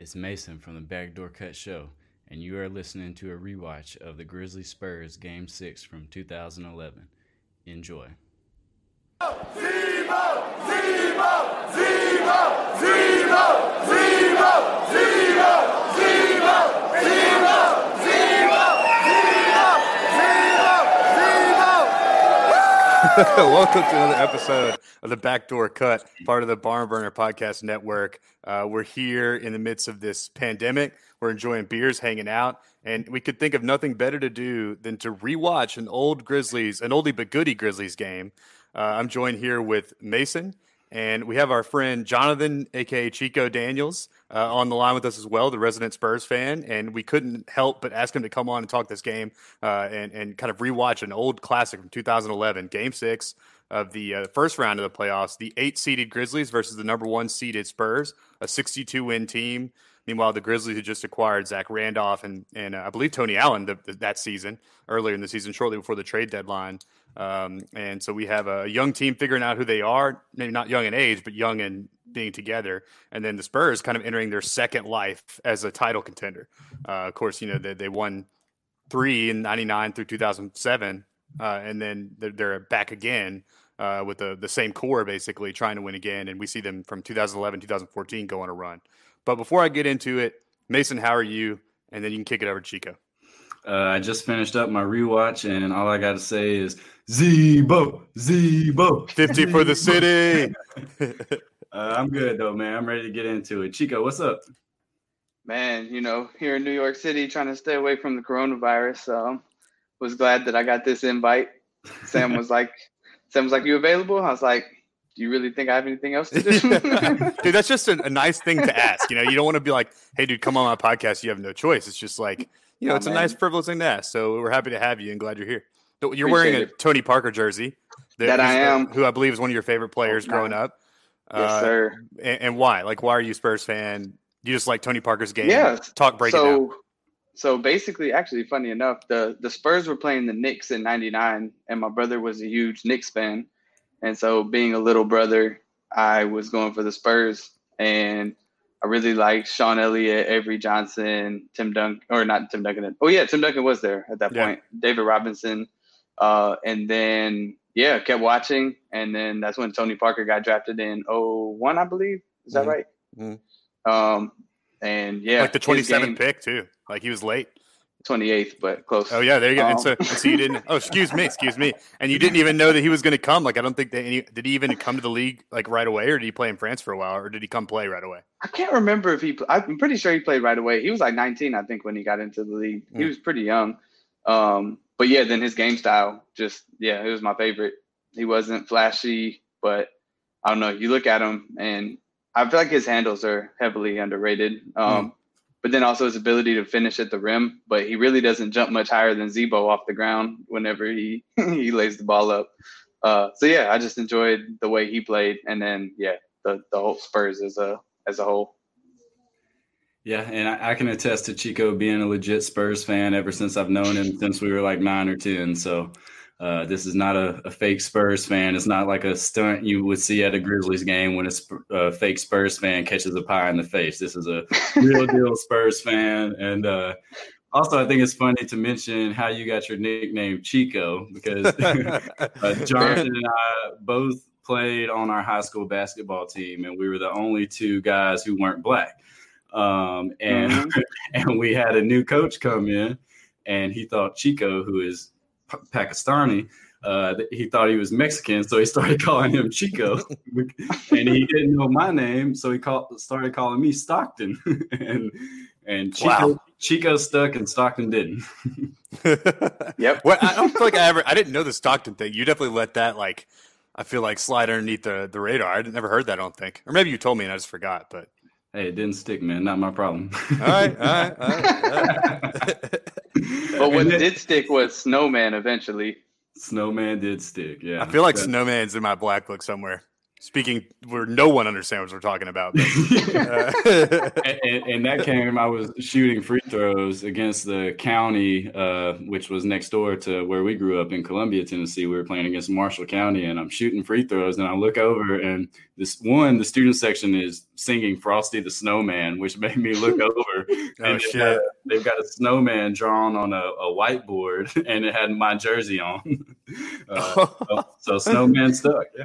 It's Mason from the Backdoor Cut Show, and you are listening to a rewatch of the Grizzly Spurs Game 6 from 2011. Enjoy. Zebo! Zebo! Zebo! Zebo! Zebo! Zebo! Zebo! Welcome to another episode of the Backdoor Cut, part of the Barn Burner Podcast Network. Uh, we're here in the midst of this pandemic. We're enjoying beers, hanging out, and we could think of nothing better to do than to rewatch an old Grizzlies, an oldie but goodie Grizzlies game. Uh, I'm joined here with Mason, and we have our friend Jonathan, aka Chico Daniels, uh, on the line with us as well, the resident Spurs fan. And we couldn't help but ask him to come on and talk this game uh, and, and kind of rewatch an old classic from 2011, Game Six of the uh, first round of the playoffs. The eight seeded Grizzlies versus the number one seeded Spurs, a 62 win team. Meanwhile, the Grizzlies had just acquired Zach Randolph and and uh, I believe Tony Allen the, the, that season earlier in the season, shortly before the trade deadline. Um, and so we have a young team figuring out who they are, maybe not young in age, but young in being together. And then the Spurs kind of entering their second life as a title contender. Uh, of course, you know, they, they won three in 99 through 2007. Uh, and then they're, they're back again uh, with the, the same core, basically trying to win again. And we see them from 2011, 2014 go on a run. But before I get into it, Mason, how are you? And then you can kick it over to Chico. Uh, I just finished up my rewatch, and all I got to say is Zebo, Zebo, 50 for the city. uh, I'm good, though, man. I'm ready to get into it. Chico, what's up? Man, you know, here in New York City, trying to stay away from the coronavirus. So, was glad that I got this invite. Sam was like, Sam was like, "You available?" I was like, do you really think I have anything else to do? dude, that's just a, a, nice thing to ask. You know, you don't want to be like, hey, dude, come on my podcast. You have no choice. It's just like, you know, oh, it's man. a nice, frivolous thing to ask. So we're happy to have you and glad you're here. You're Appreciate wearing a it. Tony Parker jersey. That, that I am. Who I believe is one of your favorite players oh, growing up. Yes, uh, sir. And, and, why? Like, why are you Spurs fan? You just like Tony Parker's game? Yeah. Talk breaking so. So basically, actually, funny enough, the the Spurs were playing the Knicks in '99, and my brother was a huge Knicks fan, and so being a little brother, I was going for the Spurs, and I really liked Sean Elliott, Avery Johnson, Tim Duncan, or not Tim Duncan. Oh yeah, Tim Duncan was there at that yeah. point. David Robinson, uh, and then yeah, kept watching, and then that's when Tony Parker got drafted in 01, I believe. Is that mm-hmm. right? Mm-hmm. Um, and yeah, like the 27th pick too. Like he was late. 28th, but close. Oh yeah, there you go. Um, and so, so you didn't. Oh, excuse me, excuse me. And you didn't even know that he was going to come. Like I don't think that any. Did he even come to the league like right away, or did he play in France for a while, or did he come play right away? I can't remember if he. I'm pretty sure he played right away. He was like 19, I think, when he got into the league. He mm. was pretty young. Um, but yeah, then his game style, just yeah, it was my favorite. He wasn't flashy, but I don't know. You look at him, and I feel like his handles are heavily underrated. Um, mm but then also his ability to finish at the rim. But he really doesn't jump much higher than Zebo off the ground whenever he he lays the ball up. Uh, so yeah, I just enjoyed the way he played, and then yeah, the the whole Spurs as a as a whole. Yeah, and I, I, can attest to Chico being a legit Spurs fan ever since I've known him since we were like nine or ten. So uh, this is not a, a, fake Spurs fan. It's not like a stunt you would see at a Grizzlies game when a, a fake Spurs fan catches a pie in the face. This is a real deal Spurs fan, and uh, Also, I think it's funny to mention how you got your nickname Chico because uh, Jonathan and I both played on our high school basketball team, and we were the only two guys who weren't black. Um, and Mhm. and we had a new coach come in, and he thought Chico, who is P- Pakistani, uh, he thought he was Mexican, so he started calling him Chico, and he didn't know my name, so he called started calling me Stockton, and and Chico, Wow. Chico stuck and Stockton didn't. Yep. Well, I don't feel like I ever. I didn't know the Stockton thing. You definitely let that like. I feel like slide underneath the, the radar. I'd never heard that. I don't think, or maybe you told me and I just forgot. But Hey, it didn't stick, man. Not my problem. all right, all right, all right. All right. But what then- did stick was Snowman eventually. Snowman did stick. Yeah, I feel like That- Snowman's in my black book somewhere. Speaking where no one understands what we're talking about. uh, and, and- and that came. I was shooting free throws against the county, uh, which was next door to where we grew up in Columbia, Tennessee. We were playing against Marshall County, and I'm shooting free throws, and I look over, and this one, the student section is singing "Frosty the Snowman," which made me look over. oh and they've got shit! a- They've got a snowman drawn on a, a whiteboard, and it had my jersey on. Uh, so, so snowman stuck. Yeah.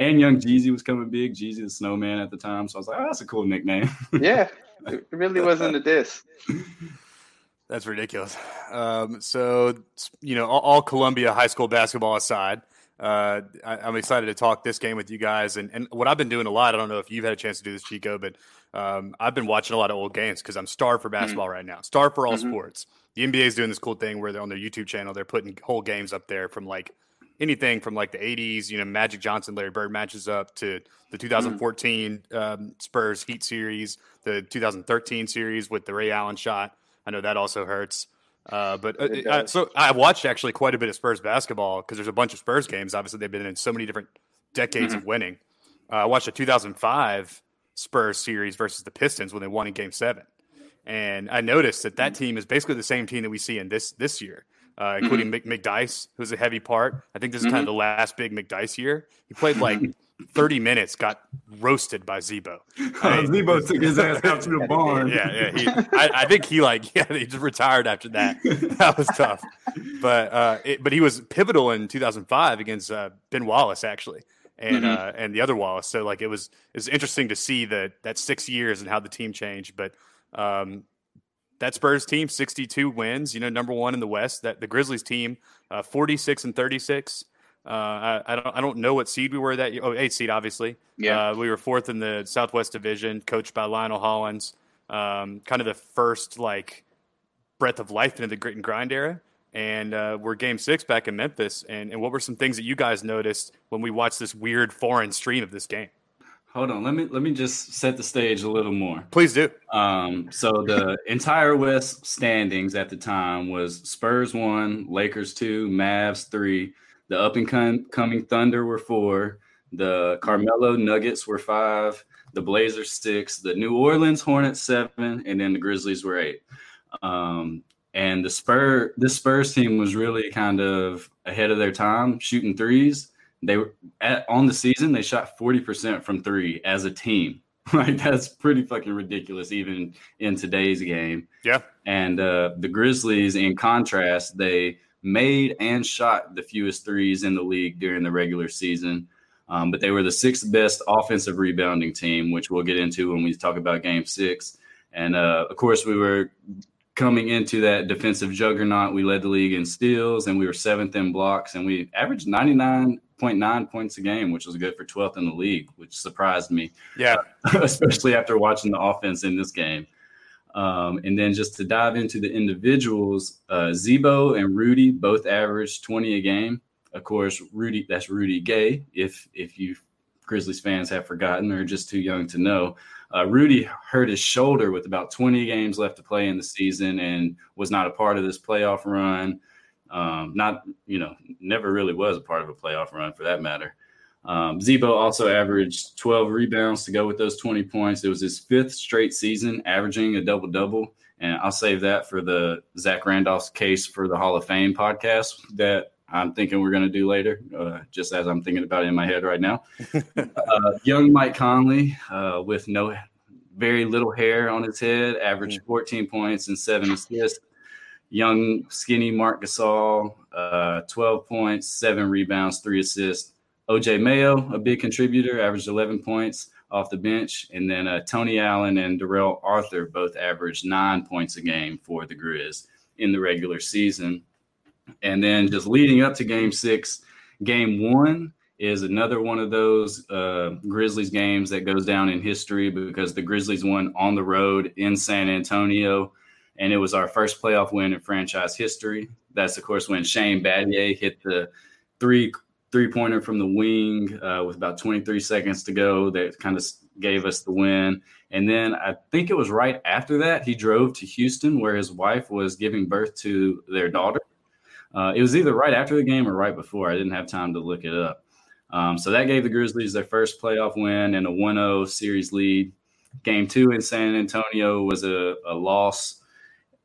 And young Jeezy was coming big. Jeezy the snowman at the time. So I was like, oh, that's a cool nickname. Yeah, it really wasn't a diss. That's ridiculous. Um, so, you know, all, all Columbia high school basketball aside, uh, I, I'm excited to talk this game with you guys. And, and what I've been doing a lot, I don't know if you've had a chance to do this, Chico, but um, I've been watching a lot of old games because I'm starved for basketball right now, starved for all Mhm. sports. The NBA is doing this cool thing where they're on their YouTube channel, they're putting whole games up there from like anything from like the 80s, you know, Magic Johnson, Larry Bird matches up to the 2014 um, Spurs Heat series, the 2013 series with the Ray Allen shot. I know that also hurts. Uh, but uh, uh, so I watched actually quite a bit of Spurs basketball because there's a bunch of Spurs games. Obviously, they've been in so many different decades of winning. Uh, I watched a 2005 Spurs series versus the Pistons when they won in Game Seven, and I noticed that that team is basically the same team that we see in this this year, uh, including Mc, McDyess, who's a heavy part. I think this is kind of the last big McDyess year. He played like 30 minutes, got roasted by Zebo. I mean, Zebo took his ass out to the barn. yeah, yeah. He, I, I think he like yeah, he just retired after that. That was tough. But uh, it, but he was pivotal in 2005 against uh, Ben Wallace actually, and Mhm. uh, and the other Wallace. So like it was it was interesting to see that that six years and how the team changed. But um, that Spurs team, 62 wins, you know, number one in the West. That the Grizzlies team, uh, 46 and 36. Uh, I, I don't I don't know what seed we were that year. Oh, eight seed, obviously. Yeah. Uh, we were fourth in the Southwest Division, coached by Lionel Hollins. Um, kind of the first like breath of life into the grit and grind era. And uh, we're game six back in Memphis. And, and what were some things that you guys noticed when we watched this weird foreign stream of this game? Hold on, let me let me just set the stage a little more. Please do. Um, so the entire West standings at the time was Spurs one, Lakers two, Mavs three, the up and com- coming Thunder were four, the Carmelo Nuggets were five, the Blazers six, the New Orleans Hornets seven, and then the Grizzlies were eight. Um, and the Spur this Spurs team was really kind of ahead of their time shooting threes. They were at, on the season they shot 40% from three as a team. Like that's pretty fucking ridiculous even in today's game. Yeah. And uh, the Grizzlies, in contrast, they made and shot the fewest threes in the league during the regular season. Um, but they were the sixth best offensive rebounding team, which we'll get into when we talk about game six. And uh, of course, we were coming into that defensive juggernaut. We led the league in steals and we were seventh in blocks, and we averaged 99.9 points a game, which was good for 12th in the league, which surprised me Yeah. especially after watching the offense in this game. Um, and then just to dive into the individuals, uh, Zebo and Rudy both averaged 20 a game. Of course, Rudy, that's Rudy Gay. If if you Grizzlies fans have forgotten or just too young to know, uh, Rudy hurt his shoulder with about 20 games left to play in the season and was not a part of this playoff run. Um, not you know never really was a part of a playoff run for that matter. Um, Zebo also averaged 12 rebounds to go with those 20 points. It was his fifth straight season averaging a double double. And I'll save that for the Zach Randolph's case for the Hall of Fame podcast that I'm thinking we're going to do later, uh, just as I'm thinking about it in my head right now. uh, young Mike Conley, uh, with no very little hair on his head, averaged 14 points and seven assists. young, skinny Marc Gasol, uh, 12 points, seven rebounds, three assists. OJ Mayo, a big contributor, averaged 11 points off the bench. And then uh, Tony Allen and Darrell Arthur both averaged nine points a game for the Grizz in the regular season. And then just leading up to game six, game one is another one of those uh, Grizzlies games that goes down in history because the Grizzlies won on the road in San Antonio. And it was our first playoff win in franchise history. That's, of course, when Shane Battier hit the three three pointer from the wing uh, with about 23 seconds to go that kind of gave us the win. And then I think it was right after that, he drove to Houston where his wife was giving birth to their daughter. Uh, it was either right after the game or right before. I didn't have time to look it up. Um, so that gave the Grizzlies their first playoff win and a 1 0 series lead. Game two in San Antonio was a, a loss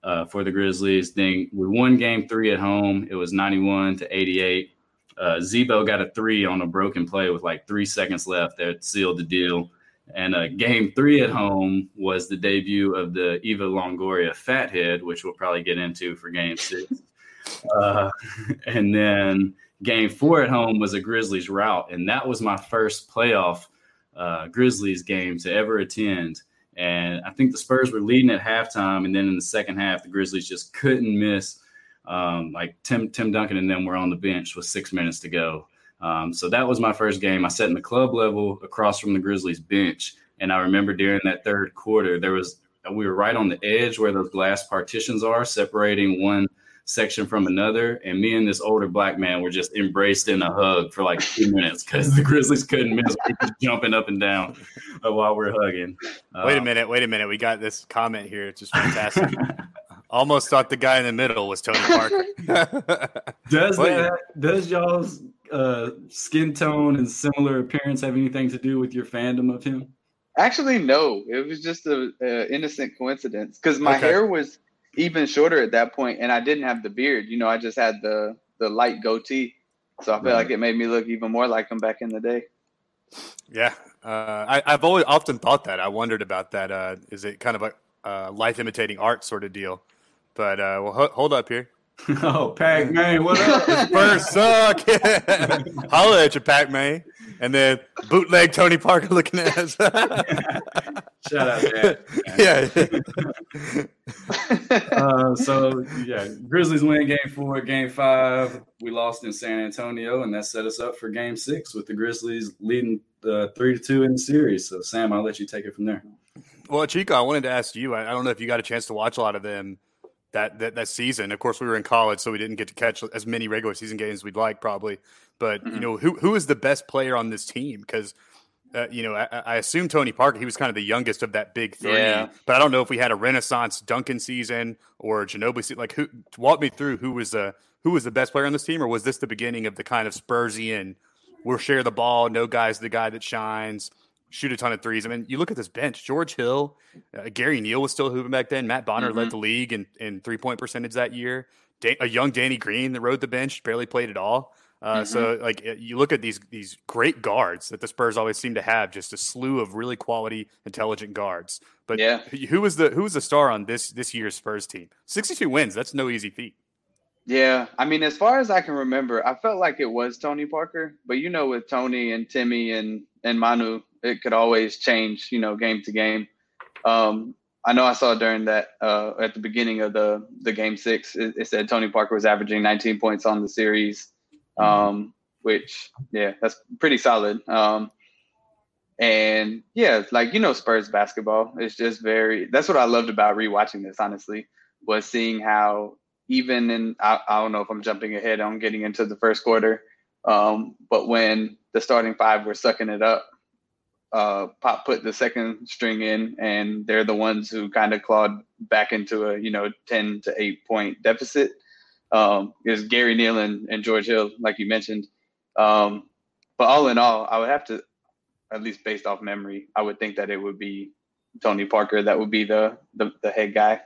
uh, for the Grizzlies. Then we won game three at home. It was 91 to 88. Uh, Z-Bo got a three on a broken play with like three seconds left that sealed the deal. And uh, game three at home was the debut of the Eva Longoria Fathead, which we'll probably get into for game six. Uh, and then game four at home was a Grizzlies rout. And that was my first playoff uh, Grizzlies game to ever attend. And I think the Spurs were leading at halftime. And then in the second half, the Grizzlies just couldn't miss. Um, like Tim Tim Duncan and them were on the bench with six minutes to go. Um, so that was my first game. I sat in the club level across from the Grizzlies bench, and I remember during that third quarter, there was we were right on the edge where those glass partitions are, separating one section from another. And me and this older black man were just embraced in a hug for like two minutes because the Grizzlies couldn't miss. We were jumping up and down uh, while we're hugging. Wait a minute, wait a minute. We got this comment here. It's just fantastic. Almost thought the guy in the middle was Tony Parker. does that does y'all's uh, skin tone and similar appearance have anything to do with your fandom of him? Actually, no. It was just a, a innocent coincidence because my okay. hair was even shorter at that point, and I didn't have the beard. You know, I just had the the light goatee, so I feel right. like it made me look even more like him back in the day. Yeah, uh, I, have always often thought that. I wondered about that. Uh, is it kind of a uh, life imitating art sort of deal? But uh, well, ho- hold up here. oh, Pac Man, what up? First suck. Holla at you, Pac Man. And then bootleg Tony Parker looking at us. Shout out, man. Yeah. uh, so yeah, Grizzlies win game four, game five. We lost in San Antonio, and that set us up for game six with the Grizzlies leading uh, three to two in the series. So Sam, I'll let you take it from there. Well, Chico, I wanted to ask you. I, I don't know if you got a chance to watch a lot of them that, that that season. Of course, we were in college, so we didn't get to catch as many regular season games as we'd like, probably. But mm-hmm. you know, who who is the best player on this team? Because uh, you know, I, I, assume Tony Parker. He was kind of the youngest of that big three. Yeah. But I don't know if we had a Renaissance Duncan season or Ginobili. Season. Like, who walk me through who was the who was the best player on this team, or was this the beginning of the kind of Spursian? We'll share the ball. No guy's the guy that shines shoot a ton of threes. I mean, you look at this bench: George Hill, uh, Gary Neal was still hooping back then. Matt Bonner mm-hmm. led the league in, in three point percentage that year. Da- a young Danny Green that rode the bench, barely played at all. Uh, mm-hmm. So, like, you look at these these great guards that the Spurs always seem to have, just a slew of really quality, intelligent guards. But yeah. who was the who was the star on this this year's Spurs team? Sixty two wins. That's no easy feat. Yeah, I mean, as far as I can remember, I felt like it was Tony Parker. But you know, with Tony and Timmy and and Manu, it could always change, you know, game to game. Um, I know I saw during that uh, at the beginning of the the game six, it, it, said Tony Parker was averaging 19 points on the series, um, which yeah, that's pretty solid. Um, and yeah, like you know, Spurs basketball is just very. That's what I loved about rewatching this. Honestly, was seeing how even in I, I don't know if I'm jumping ahead on getting into the first quarter, um, but when the starting five were sucking it up uh, Pop put the second string in, and they're the ones who kind of clawed back into a you know ten to eight point deficit. Um, is Gary Neal and, and, George Hill, like you mentioned. Um, but all in all, I would have to, at least based off memory, I would think that it would be Tony Parker that would be the the, the head guy.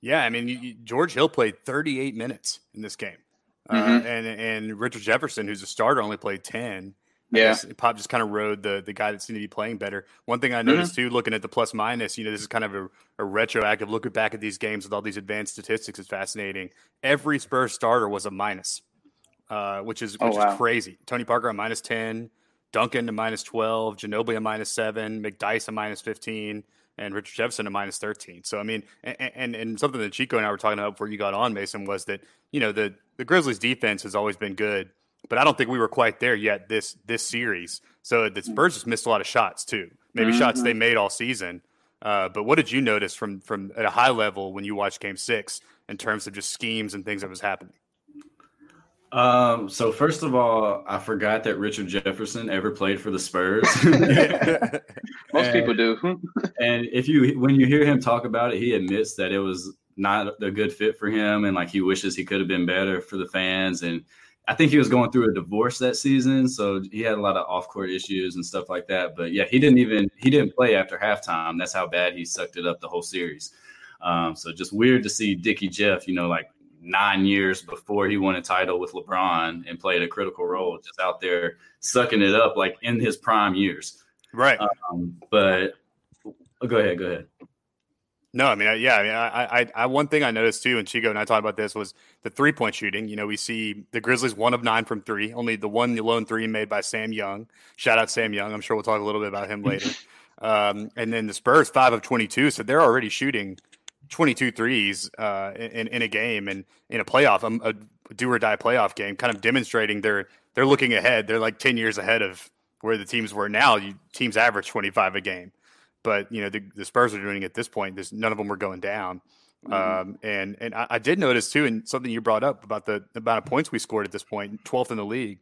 Yeah, I mean you, George Hill played 38 minutes in this game, mm-hmm. uh, and and Richard Jefferson, who's a starter, only played 10. Yeah. Pop just kind of rode the the guy that seemed to be playing better. One thing I Mm-hmm. noticed too, looking at the plus minus, you know, this is kind of a, a retroactive looking back at these games with all these advanced statistics. is fascinating. Every Spurs starter was a minus, uh, which is Oh, which wow. is crazy. Tony Parker a minus ten, Duncan a minus twelve, Ginobili a minus seven, McDyess a minus fifteen. And Richard Jefferson a minus thirteen. So I mean, and, and and something that Chico and I were talking about before you got on, Mason, was that you know the the Grizzlies defense has always been good, but I don't think we were quite there yet this this series. So the Spurs just missed a lot of shots too. Maybe shots they made all season. Uh, but what did you notice from from at a high level when you watched Game Six in terms of just schemes and things that was happening? Um, so first of all, I forgot that Richard Jefferson ever played for the Spurs. Most And- people do. and if you when you hear him talk about it, he admits that it was not a good fit for him, and like he wishes he could have been better for the fans. And I think he was going through a divorce that season, so he had a lot of off court issues and stuff like that. But yeah, he didn't even he didn't play after halftime. That's how bad he sucked it up the whole series. Um, so just weird to see Dickie Jeff, you know, like nine years before he won a title with LeBron and played a critical role, just out there sucking it up like in his prime years. Right. Um, but oh, go ahead, go ahead. No, I mean, I- yeah, I mean, I, I, I, one thing I noticed too, and Chico and I talked about this was the three point shooting. You know, we see the Grizzlies one of nine from three, only the one lone three made by Sam Young. Shout out Sam Young. I'm sure we'll talk a little bit about him later. um, and then the Spurs five of 22, so they're already shooting 22 threes uh, in, in a game and in a playoff, um, a do or die playoff game, kind of demonstrating they're they're looking ahead. They're like 10 years ahead of where the teams were now. You, teams average 25 a game but you know the, the Spurs are doing it at this point. There's none of them were going down. Um, and and I, I did notice too, and something you brought up about the, the amount of points we scored at this point, 12th in the league.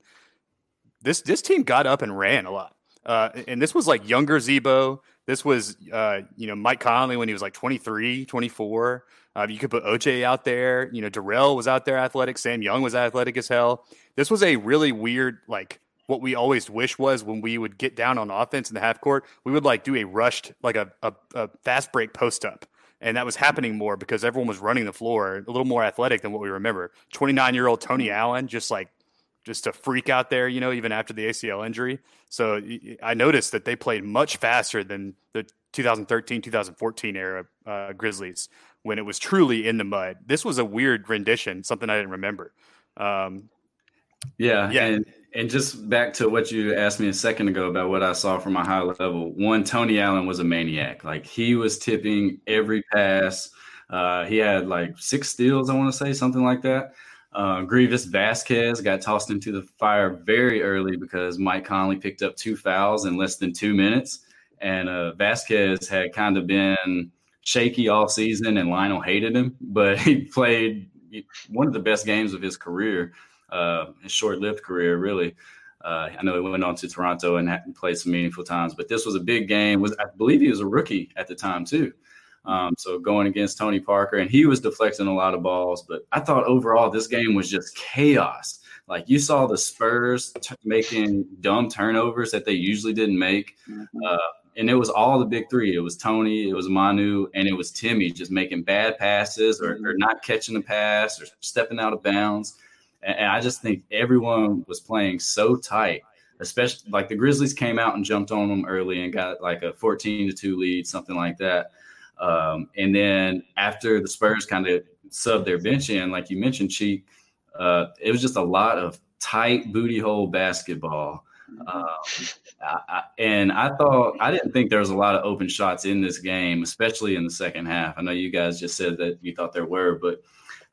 This this team got up and ran a lot, uh, and this was like younger Zebo. This was uh, you know Mike Conley when he was like 23, 24. Uh, you could put OJ out there. You know Darrell was out there athletic. Sam Young was athletic as hell. This was a really weird like what we always wish was when we would get down on offense in the half court, we would like do a rushed, like a, a, a fast break post up. And that was happening more because everyone was running the floor a little more athletic than what we remember. 29 year old Tony Allen, just like, just a freak out there, you know, even after the ACL injury. So I noticed that they played much faster than the 2013 2014 era uh, Grizzlies when it was truly in the mud. This was a weird rendition, something I didn't remember. Um, Yeah, Yeah. and and just back to what you asked me a second ago about what I saw from a high level. One, Tony Allen was a maniac. Like he was tipping every pass. Uh, he had like six steals, I want to say, something like that. Uh, Greivis Vasquez got tossed into the fire very early because Mike Conley picked up two fouls in less than two minutes, and uh, Vasquez had kind of been shaky all season, and Lionel hated him, but he played one of the best games of his career uh, his short-lived career, really. Uh, I know he went on to Toronto and played some meaningful times, but this was a big game. Was I believe he was a rookie at the time too. Um, so going against Tony Parker, and he was deflecting a lot of balls. But I thought overall this game was just chaos. Like you saw the Spurs t- making dumb turnovers that they usually didn't make, uh, and it was all the big three. It was Tony, it was Manu, and it was Timmy just making bad passes or, or not catching the pass or stepping out of bounds. And, and I just think everyone was playing so tight, especially like the Grizzlies came out and jumped on them early and got like a 14 to 2 lead, something like that. Um, and then after the Spurs kind of subbed their bench in, like you mentioned, Cheek, uh, it was just a lot of tight booty hole basketball. Um, I, I, and I thought I didn't think there was a lot of open shots in this game, especially in the second half. I know you guys just said that you thought there were, but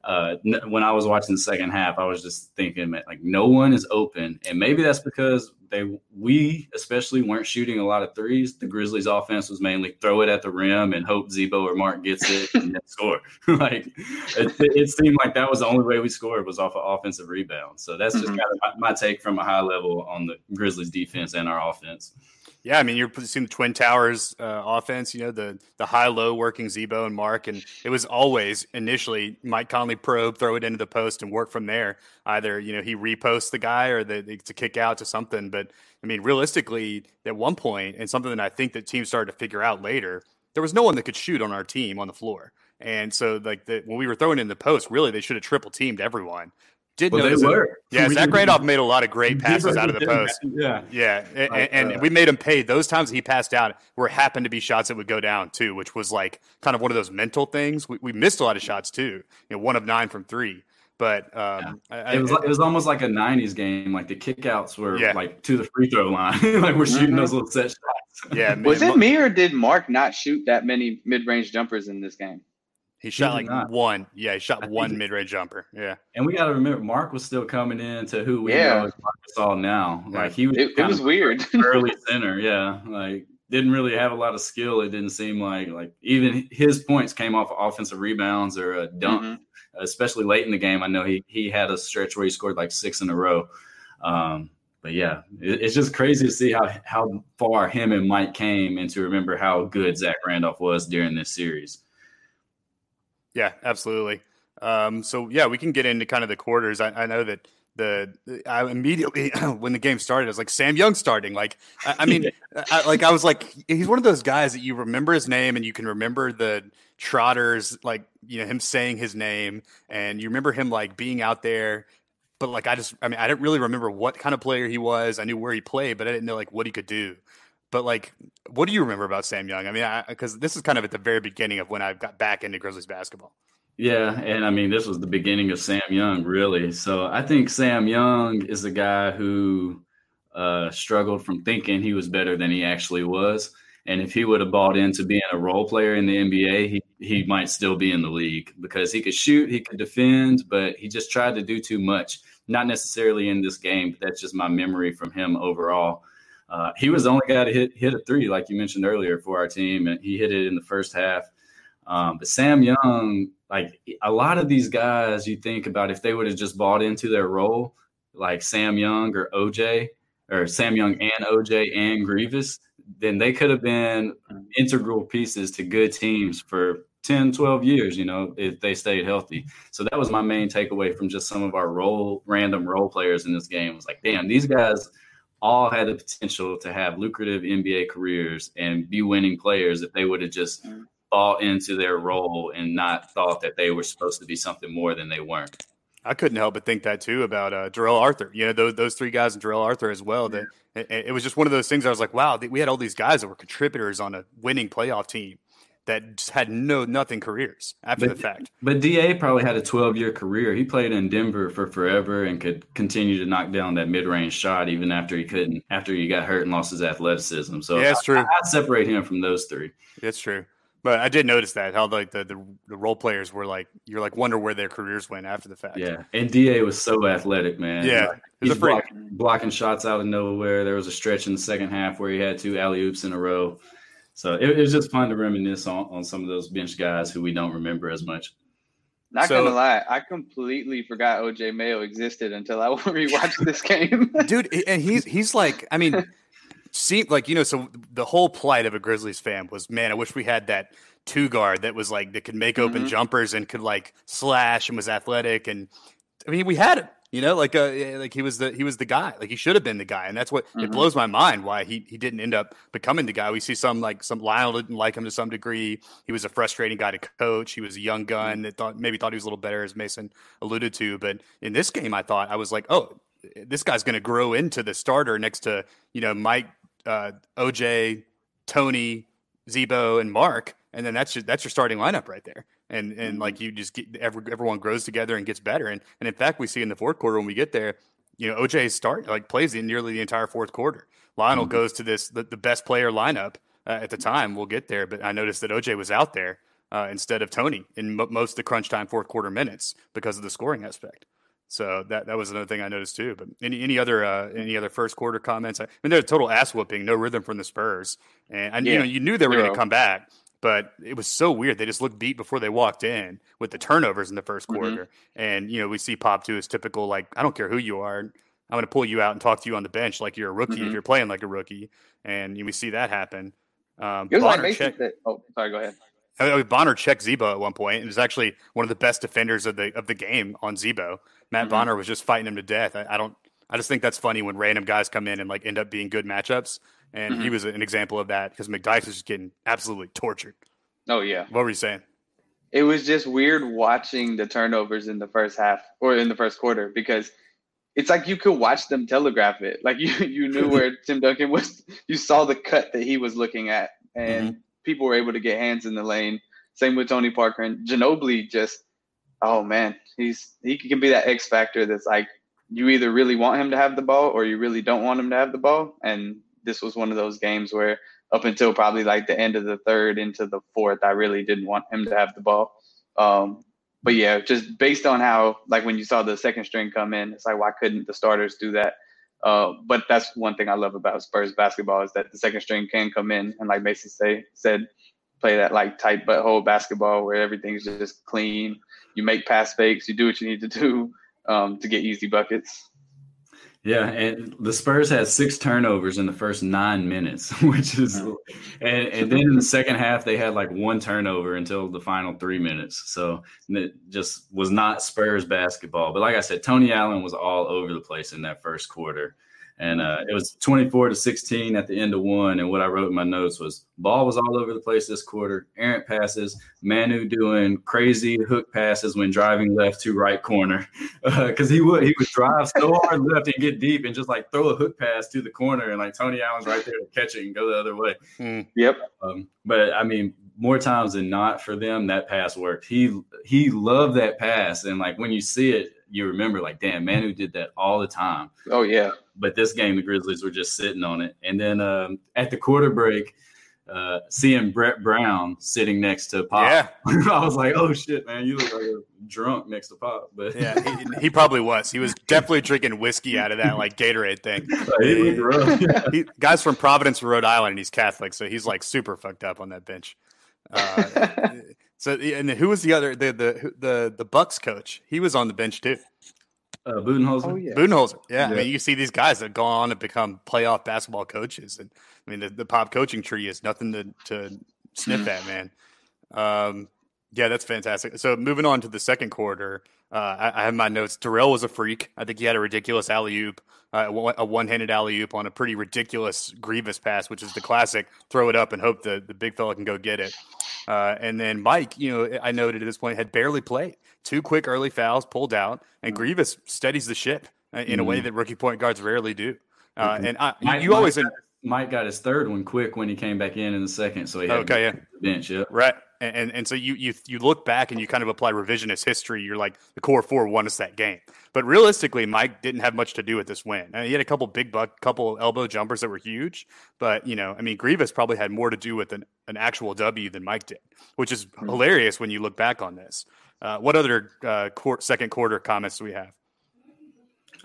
uh, n- when I was watching the second half, I was just thinking, like no one is open, and maybe that's because they we especially weren't shooting a lot of threes. The Grizzlies' offense was mainly throw it at the rim and hope Zebo or Marc gets it and then score. like it, it seemed like that was the only way we scored was off of offensive rebounds. So that's just Mhm. kind of my, my take from a high level on the Grizzlies' defense and our offense. Yeah, I mean, you're seeing the Twin Towers uh, offense, you know, the the high low working Zebo and Marc. And it was always initially Mike Conley probe, throw it into the post and work from there. Either, you know, he reposts the guy or the, it's a kick out to something. But I mean, realistically, at one point, and something that I think that teams started to figure out later, there was no one that could shoot on our team on the floor. And so, like, the, when we were throwing in the post, really, they should have triple teamed everyone. Did Well, they notice it. were. Yeah, Zach Randolph made a lot of great passes out of the post. Yeah. Yeah, and, Like, and uh, we made him pay. Those times he passed out were happened to be shots that would go down too, which was like kind of one of those mental things. We, we missed a lot of shots too. You know, one of nine from three, but um, I, It was it was almost like a '90s game. Like the kickouts were Yeah. like to the free throw line. like we're shooting Mhm. those little set shots. yeah. Was man, it me or did Marc not shoot that many mid-range jumpers in this game? He shot did like not. one. Yeah, he shot I one mid range jumper. Yeah, And we got to remember, Marc was still coming in to who we Yeah. know as Marc Gasol now. Like he was, It, it was weird. early center. Yeah, like didn't really have a lot of skill. It didn't seem like like even his points came off of offensive rebounds or a dunk, Mhm. especially late in the game. I know he he had a stretch where he scored like six in a row. Um, but yeah, it, it's just crazy to see how how far him and Mike came, and to remember how good Zach Randolph was during this series. Yeah, absolutely. Um, so yeah, we can get into kind of the quarters. I, I know that the I immediately when the game started, I was like Sam Young starting. Like I, I mean, I, like I was like he's one of those guys that you remember his name and you can remember the trotters, like you know him saying his name, and you remember him like being out there. But like I just, I mean, I didn't really remember what kind of player he was. I knew where he played, but I didn't know like what he could do. But like, what do you remember about Sam Young? I mean, because this is kind of at the very beginning of when I got back into Grizzlies basketball. Yeah, and I mean, this was the beginning of Sam Young, really. So I think Sam Young is a guy who uh, struggled from thinking he was better than he actually was. And if he would have bought into being a role player in the NBA, he, he might still be in the league because he could shoot, he could defend, but he just tried to do too much. Not necessarily in this game, but that's just my memory from him overall. Uh, he was the only guy to hit hit a three, like you mentioned earlier, for our team, and he hit it in the first half. Um, but Sam Young, like a lot of these guys, you think about if they would have just bought into their role, like Sam Young or OJ, or Sam Young and OJ and Greivis, then they could have been integral pieces to good teams for 10, 12 years, you know, if they stayed healthy. So that was my main takeaway from just some of our role, random role players in this game was like, damn, these guys all had the potential to have lucrative NBA careers and be winning players if they would have just bought into their role and not thought that they were supposed to be something more than they weren't. I couldn't help but think that too about uh, Jarrell Arthur. You know, those, those three guys and Darrell Arthur as well. That it, it was just one of those things. I was like, wow, we had all these guys that were contributors on a winning playoff team that just had no nothing careers after But- the fact. But DA probably had a 12 year career. He played in Denver for forever and could continue to knock down that mid range shot even after he couldn't, after he got hurt and lost his athleticism. So Yeah, it's true. I, I'd separate him from those three. That's true. But I did notice that how like the, the the role players were like you're like wonder where their careers went after the fact. Yeah. And DA was so athletic, man. Yeah, Like, he's blocking, blocking shots out of nowhere. There was a stretch in the second half where he had two alley oops in a row. So it, it was just fun to reminisce on, on some of those bench guys who we don't remember as much. Not So- gonna lie, I completely forgot OJ Mayo existed until I rewatched this game. dude and he's he's like i mean see like you know so the whole plight of a grizzlies fan was man i wish we had that two guard that was like that could make open Mhm. jumpers and could like slash and was athletic and i mean we had him you know like uh like he was the he was the guy like he should have been the guy and that's what it Mhm. blows my mind why he he didn't end up becoming the guy we see some like some lionel didn't like him to some degree he was a frustrating guy to coach he was a young gun that thought maybe thought he was a little better as mason alluded to but in this game i thought i was like oh this guy's going to grow into the starter next to you know Mike, uh, OJ, Tony, Zebo, and Marc, and then that's your, that's your starting lineup right there. And and like you just get every, everyone grows together and gets better. And and in fact, we see in the fourth quarter when we get there, you know, OJ start like plays in nearly the entire fourth quarter. Lionel goes to this the, the best player lineup uh, at the time. We'll get there, but I noticed that OJ was out there uh, instead of Tony in mo- most of the crunch time fourth quarter minutes because of the scoring aspect. So that that was another thing I noticed too. But any any other uh, any other first quarter comments? I mean, they're a total ass whooping, no rhythm from the Spurs, and, and you know you knew they were going to come back, but it was so weird. They just looked beat before they walked in with the turnovers in the 1st Mhm. quarter, and you know we see Pop to his typical like I don't care who you are, I'm going to pull you out and talk to you on the bench like you're a rookie if Mhm. you're playing like a rookie, and you, we see that happen. Um, It was like Bonner check- That, oh, sorry. Go ahead. I mean, Bonner checked Zebo at one point and was actually one of the best defenders of the of the game on Zebo. Matt Mhm. Bonner was just fighting him to death. I, I don't. I just think that's funny when random guys come in and like end up being good matchups, and he Mhm. was an example of that because McDyess was just getting absolutely tortured. Oh yeah. What were you saying? it was just weird watching the turnovers in the first half or in the first quarter because it's like you could watch them telegraph it. Like you you knew where Tim Duncan was. You saw the cut that he was looking at, and mm-hmm. people were able to get hands in the lane. Same with Tony Parker and Ginobili. Just oh man, he's he can be that X factor that's like you either really want him to have the ball or you really don't want him to have the ball. And this was one of those games where up until probably like the end of the third into the fourth, I really didn't want him to have the ball. Um, but yeah, just based on how like when you saw the second string come in, it's like why couldn't the starters do that? Uh, but that's one thing I love about Spurs basketball is that the second string can come in and like Mason say said, play that like tight butthole basketball where everything's just clean. You make pass fakes, you do what you need to do um, to get easy buckets. Yeah, and the Spurs had six turnovers in the first nine minutes, which is, and, and then in the second half they had like one turnover until the final three minutes. So it just was not Spurs basketball. But like I said, Tony Allen was all over the place in that first quarter. And uh, it was 24 to 16 at the end of one. And what I wrote in my notes was ball was all over the place this quarter. Errant passes, Manu doing crazy hook passes when driving left to right corner because uh, he would he would drive so hard left and get deep and just like throw a hook pass to the corner and like Tony Allen's right there to catch it and go the other way. Mm. Yep. Um, but I mean, more times than not for them, that pass worked. He he loved that pass, and like when you see it, you remember like, damn, Manu did that all the time. Oh yeah. But this game, the Grizzlies were just sitting on it. And then um, at the quarter break, uh, seeing Brett Brown sitting next to Pop, yeah. I was like, "Oh shit, man, you look like a drunk next to Pop." But yeah, he, he, probably was. He was definitely drinking whiskey out of that like Gatorade thing. he, he, guys from Providence, Rhode Island, and he's Catholic, so he's like super fucked up on that bench. Uh, so and who was the other the the the the Bucks coach? He was on the bench too. Uh, Budenholzer. Oh, yeah. Budenholzer. Yeah. yeah. I mean, you see these guys that go on to become playoff basketball coaches, and I mean, the, the pop coaching tree is nothing to to sniff at, man. Um, yeah, that's fantastic. So moving on to the second quarter, uh, I, I, have my notes. Terrell was a freak. I think he had a ridiculous alley oop, uh, a one-handed alley oop on a pretty ridiculous Greivis pass, which is the classic throw it up and hope the, the big fella can go get it. Uh, and then Mike, you know, I noted at this point had barely played. Two quick early fouls pulled out, and mm. Greivis steadies the ship in mm. a way mm. that rookie point guards rarely do. Uh, mm-hmm. and I, Mike, you always. Mike got, Mike got his third one quick when he came back in in the second, so he had okay, yeah. bench. Yeah, right and and so you you you look back and you kind of apply revisionist history. You're like the core four won us that game, but realistically, Mike didn't have much to do with this win. I mean, he had a couple big buck, couple elbow jumpers that were huge, but you know, I mean, Greivis probably had more to do with an, an actual W than Mike did, which is mm-hmm. hilarious when you look back on this. Uh, what other uh, court, second quarter comments do we have?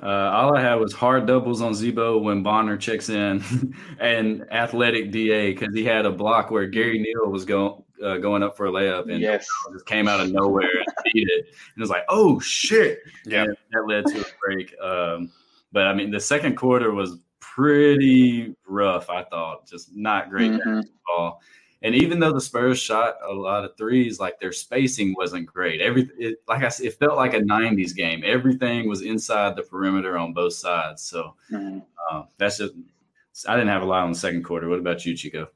Uh, all I had was hard doubles on Z-Bo when Bonner checks in, and athletic Da because he had a block where Gary Neal was going uh, going up for a layup and yes. just came out of nowhere and beat it. And it was like, oh shit! Yeah, and that led to a break. Um, but I mean, the second quarter was pretty rough. I thought just not great mm-hmm. ball. And even though the Spurs shot a lot of threes, like their spacing wasn't great. Every it, like I said, it felt like a '90s game. Everything was inside the perimeter on both sides. So mm-hmm. uh, that's just. I didn't have a lot on the second quarter. What about you, Chico?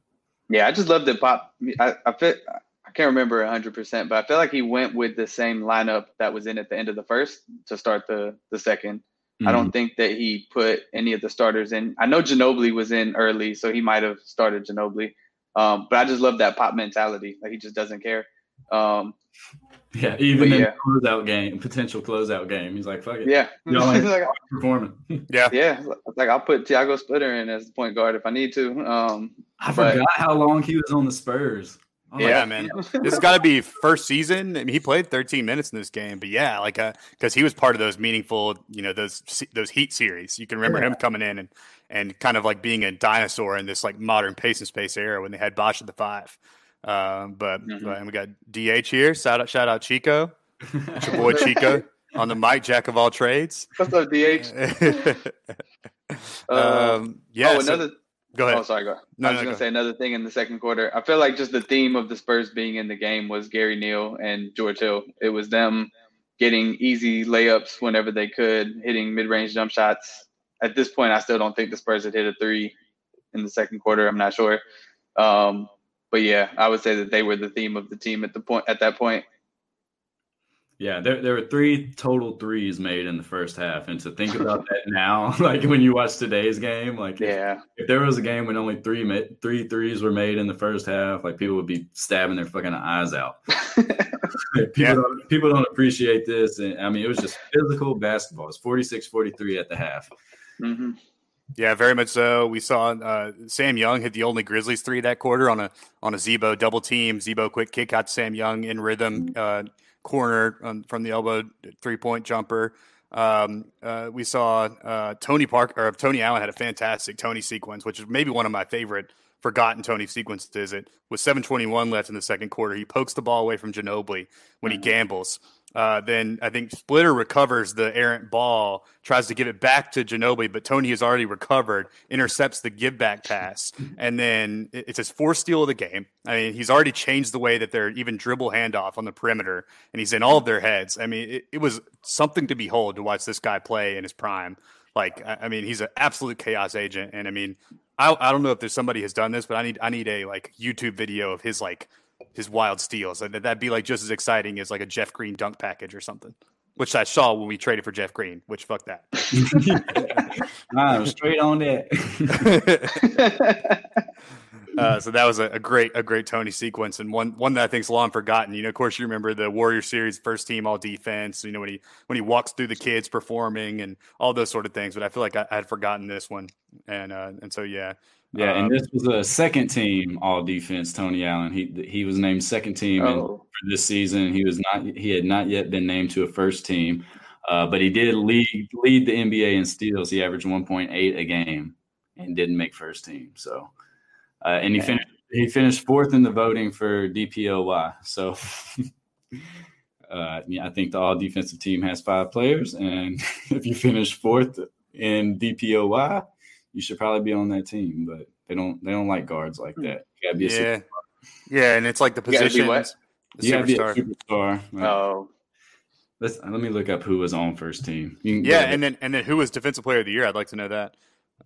Yeah, I just love that Pop. I, I fit. I can't remember 100%, but I feel like he went with the same lineup that was in at the end of the first to start the the 2nd mm-hmm. I don't mm-hmm. think that he put any of the starters in. I know Ginobili was in early, so he might have started Ginobili. Um, but I just love that Pop mentality. Like he just doesn't care. Um, yeah, even in yeah. closeout game, potential closeout game, he's like, "Fuck it." Yeah, you know, like, performing. yeah, yeah. Like I'll put Tiago Splitter in as the point guard if I need to. Um, I but, forgot how long he was on the Spurs. Oh, yeah, like, man. this has got to be first season. I mean, he played 13 minutes in this game, but yeah, like because uh, he was part of those meaningful, you know, those those Heat series. You can remember yeah. him coming in and and kind of like being a dinosaur in this like modern pace and space era when they had Bosh at the five. Um, but, mm-hmm. but we got DH here. Shout out, shout out Chico, it's your boy Chico on the mic, jack of all trades. What's up, DH? um, yeah. Oh, another. So, go ahead. Oh, sorry. Go. Ahead. No, I was no, going to say another thing in the second quarter. I feel like just the theme of the Spurs being in the game was Gary Neal and George Hill. It was them getting easy layups whenever they could, hitting mid-range jump shots. At this point, I still don't think the Spurs had hit a three in the second quarter. I'm not sure. Um, but yeah, I would say that they were the theme of the team at the point at that point. Yeah, there there were three total threes made in the first half, and to think about that now, like when you watch today's game, like Yeah. if there was a game when only three three threes were made in the first half, like people would be stabbing their fucking eyes out. People, Yeah. don't, people don't appreciate this, and I mean it was just physical basketball. It's 46-43 at the half. hmm Yeah, very much so. We saw uh, Sam Young hit the only Grizzlies three that quarter on a on a Z-Bo double team. Z-Bo quick kick out to Sam Young in rhythm uh, corner um, from the elbow three point jumper. Um, uh, we saw uh, Tony Park or Tony Allen had a fantastic Tony sequence, which is maybe one of my favorite forgotten Tony sequences. Is it with 7:21 left in the second quarter, he pokes the ball away from Ginobili when he gambles. Uh, then I think Splitter recovers the errant ball, tries to give it back to Ginobili, but Tony has already recovered, intercepts the give back pass, and then it- it's his fourth steal of the game. I mean, he's already changed the way that they're even dribble handoff on the perimeter, and he's in all of their heads. I mean, it, it was something to behold to watch this guy play in his prime. Like, I, I mean, he's an absolute chaos agent, and I mean, I, I don't know if there's somebody has done this, but I need I need a like YouTube video of his like his wild steals. That that'd be like just as exciting as like a Jeff Green dunk package or something. Which I saw when we traded for Jeff Green. Which fuck that. I'm straight on that. uh, so that was a, a great a great Tony sequence and one one that I think's long forgotten. You know, of course, you remember the Warrior Series first team all defense. You know when he when he walks through the kids performing and all those sort of things. But I feel like I, I had forgotten this one, and uh, and so yeah, Yeah, Um, and this was a second team all defense. Tony Allen. He he was named second team Oh. for this season. He was not. He had not yet been named to a first team, uh, but he did lead lead the NBA in steals. He averaged one point eight a game and didn't make first team. So, uh, and he finished he finished fourth in the voting for DPOY. So. Uh, yeah, I think the all defensive team has five players, and if you finish fourth in DPOY, you should probably be on that team. But they don't they don't like guards like that. You gotta be a super, yeah, yeah, and it's like the You gotta be position. what? the you gotta be a superstar. superstar. Like, Oh, let's, let me look up who was on first team. You can Yeah, ahead. and then and then who was defensive player of the year? I'd like to know that.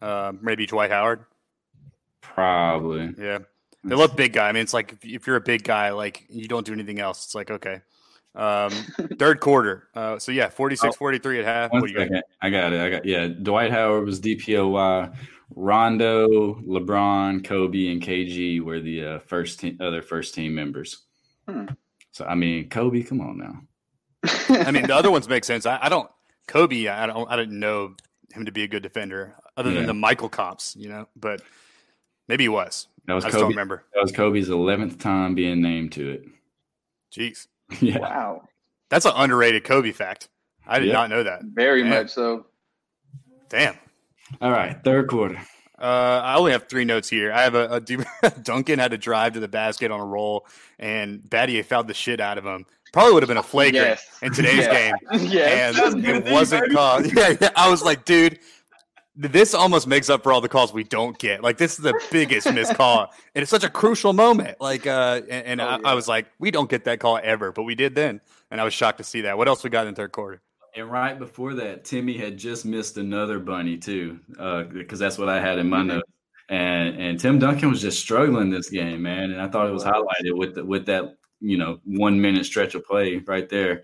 Uh, maybe Dwight Howard. probably Yeah, they love big guy. I mean, it's like if, if you're a big guy, like you don't do anything else. It's like okay. Um, third quarter. Uh, so yeah, 46-43 at half. One What do you got? I got it. I got yeah. Dwight Howard was DPOY. Rondo, LeBron, Kobe, and KG were the uh, first team, other first team members. Hmm. So I mean, Kobe, come on now. I mean, the other ones make sense. I, I don't. Kobe, I don't. I didn't know him to be a good defender, other than the Michael comps, you know. But maybe he was. That was I just don't Kobe. remember. That was Kobe's eleventh time being named to it. Jeez, yeah. wow. that's an underrated Kobe fact. I did Yeah. not know that. Very Yeah. much so. Damn. All right, third quarter. Uh, I only have three notes here. I have a, a Duncan had to drive to the basket on a roll, and Battier fouled the shit out of him. Probably would have been a flagrant Yes. in today's Yeah. game. yeah, and it wasn't called. Yeah, yeah, I was like, dude, this almost makes up for all the calls we don't get. Like, this is the biggest missed call, and it's such a crucial moment. Like, uh, and, and Oh, I, yeah. I was like, we don't get that call ever, but we did then, and I was shocked to see that. What else we got in third quarter? And right before that, Timmy had just missed another bunny too, Uh because that's what I had in my notes. And and Tim Duncan was just struggling this game, man. And I thought it was highlighted with the, with that you know one minute stretch of play right there.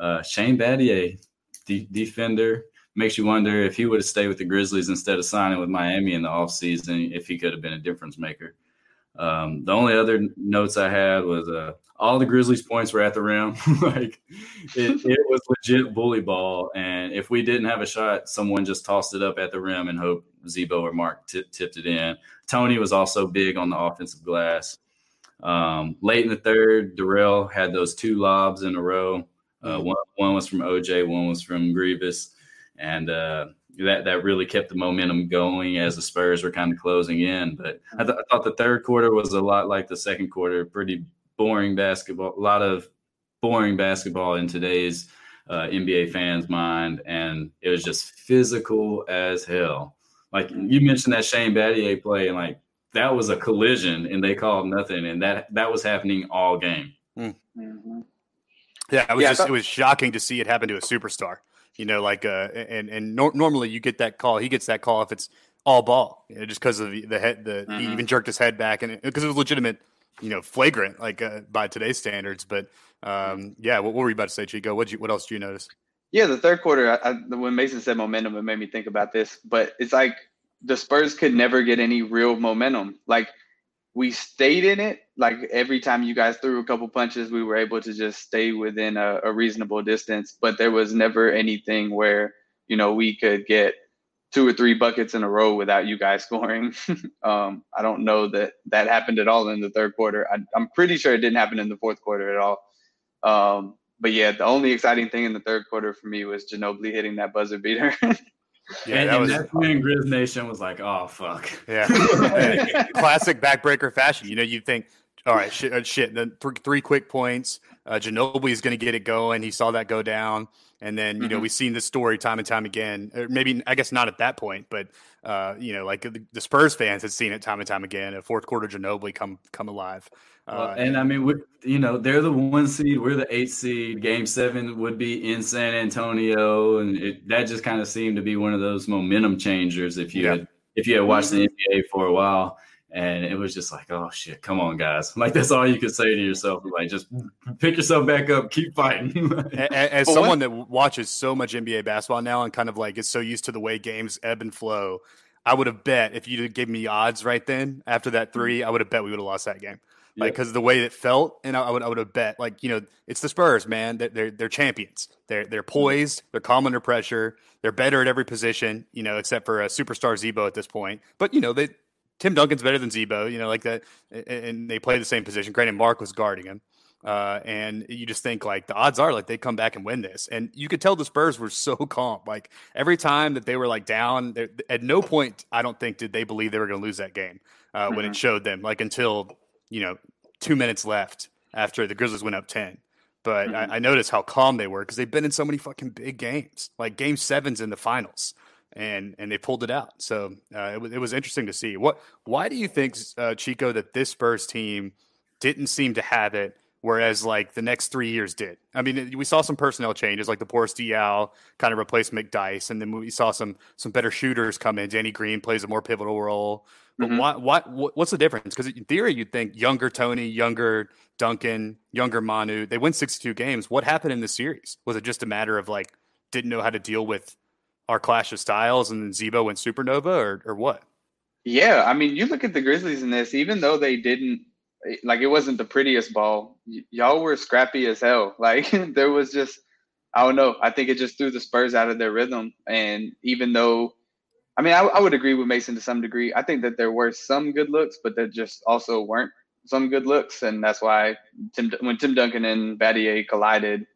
Uh, Shane Battier, de- defender, makes you wonder if he would have stayed with the Grizzlies instead of signing with Miami in the offseason, if he could have been a difference maker. Um, the only other notes I had was uh, all the Grizzlies points were at the rim. like it, it was legit bully ball. And if we didn't have a shot, someone just tossed it up at the rim and hoped Z-Bo or Marc t- tipped it in. Tony was also big on the offensive glass. Um, late in the third, Darrell had those two lobs in a row. Uh, one, one was from OJ, one was from Greivis. And uh, that that really kept the momentum going as the Spurs were kind of closing in. But I, th- I thought the third quarter was a lot like the second quarter, pretty boring basketball, a lot of boring basketball in today's uh, NBA fans' mind, and it was just physical as hell. Like you mentioned that Shane Battier play, and like that was a collision, and they called nothing, and that that was happening all game. Mhm. Yeah, it was Yeah, just thought- it was shocking to see it happen to a superstar. You know, like uh, and and nor- normally you get that call. He gets that call if it's all ball, you know, just because of the, the head. The he Mhm. even jerked his head back, and because it was legitimate, you know, flagrant, like uh, by today's standards. But Um, yeah, what, what were you about to say, Chico? What you what else do you notice? Yeah, the third quarter. I, I, when Mason said momentum, it made me think about this. But it's like the Spurs could never get any real momentum. Like we stayed in it. Like every time you guys threw a couple punches, we were able to just stay within a, a reasonable distance. But there was never anything where you know we could get two or three buckets in a row without you guys scoring. um, I don't know that that happened at all in the third quarter. I, am pretty sure it didn't happen in the fourth quarter at all. Um, but yeah, the only exciting thing in the third quarter for me was Ginobili hitting that buzzer beater. yeah, and, that was that's when Grizz Nation was like, "Oh fuck." Yeah, classic backbreaker fashion. You know, you think, all right, shit, uh, shit. Then three, three quick points. Uh, Ginobili is going to get it going. He saw that go down. And then, you mm-hmm. know, we've seen this story time and time again. Or maybe, I guess not at that point, but, uh, you know, like the, the, Spurs fans had seen it time and time again. A fourth quarter Ginobili come come alive. Uh, and I mean, we, you know, they're the one seed. We're the eight seed. Game seven would be in San Antonio, and it, that just kind of seemed to be one of those momentum changers. If you yeah. had, if you had watched the. NBA for a while, and it was just like, oh shit, come on, guys! Like that's all you could say to yourself. Like, just pick yourself back up, keep fighting. as, as someone that watches so much NBA basketball now, and kind of like is so used to the way games ebb and flow, I would have bet if you gave me odds right then after that three, I would have bet we would have lost that game. Like because the way it felt, and I would I would have bet like you know it's the Spurs, man. They're they're, they're champions. They're they're mm-hmm. poised. They're calm under pressure. They're better at every position, you know, except for a superstar Z-Bo at this point. But you know they Tim Duncan's better than Z-Bo, you know, like that, and they play the same position. Granted, Marc was guarding him, uh, and you just think like the odds are like they come back and win this, and you could tell the Spurs were so calm. Like every time that they were like down, at no point I don't think did they believe they were going to lose that game uh, mm-hmm. when it mm-hmm. showed them. Like until you know two minutes left after the Grizzlies went up ten. But mm-hmm. I, I noticed how calm they were because they've been in so many fucking big games, like Game Sevens in the finals and and they pulled it out. So uh, it was it was interesting to see. What why do you think, uh, Chico, that this Spurs team didn't seem to have it, whereas like the next three years did? I mean, we saw some personnel changes, like the Boris Diaw kind of replaced McDyess, and then we saw some some better shooters come in. Danny Green plays a more pivotal role. But mm-hmm. why, why, what's the difference? Because in theory, you'd think younger Tony, younger Duncan, younger Manu, they win 62 games. What happened in the series? Was it just a matter of like didn't know how to deal with our clash of styles and Z-Bo went supernova or, or what? Yeah, I mean, you look at the Grizzlies in this, even though they didn't like it wasn't the prettiest ball, y- y'all were scrappy as hell. Like there was just I don't know. I think it just threw the Spurs out of their rhythm. And even though I mean, I, I would agree with Mason to some degree. I think that there were some good looks, but there just also weren't some good looks, and that's why Tim when Tim Duncan and Battier collided,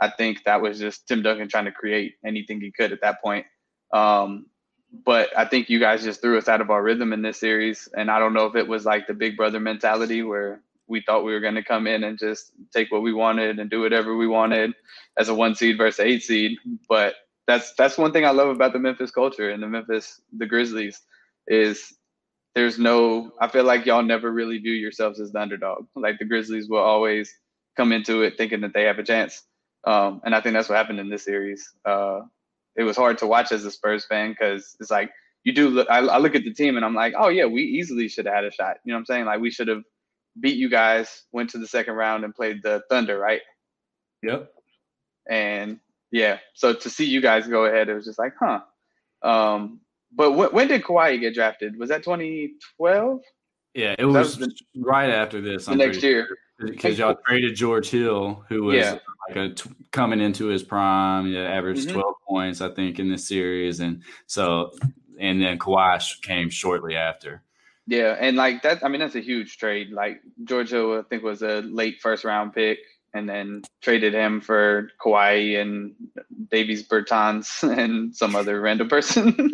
I think that was just Tim Duncan trying to create anything he could at that point. Um, but I think you guys just threw us out of our rhythm in this series. And I don't know if it was like the big brother mentality where we thought we were going to come in and just take what we wanted and do whatever we wanted as a one seed versus eight seed. But that's that's one thing I love about the Memphis culture and the Memphis the Grizzlies is there's no I feel like y'all never really view yourselves as the underdog. Like the Grizzlies will always come into it thinking that they have a chance. Um, and I think that's what happened in this series. Uh, it was hard to watch as a Spurs fan because it's like you do look. I, I, look at the team and I'm like, oh yeah, we easily should have had a shot. You know what I'm saying? Like we should have beat you guys, went to the second round and played the Thunder, right? Yep. And yeah, so to see you guys go ahead, it was just like, huh. Um, but wh- when did Kawhi get drafted? Was that 2012? Yeah, it was, was the, right after this. The I'm next year. Because y'all traded George Hill, who was yeah like a t- coming into his prime. He averaged mm-hmm. 12 points, I think, in this series, and so and then Kawhi came shortly after. Yeah, and like that, I mean, that's a huge trade. Like Georgia, I think, was a late first round pick, and then traded him for Kawhi and Davis Bertans and some other random person.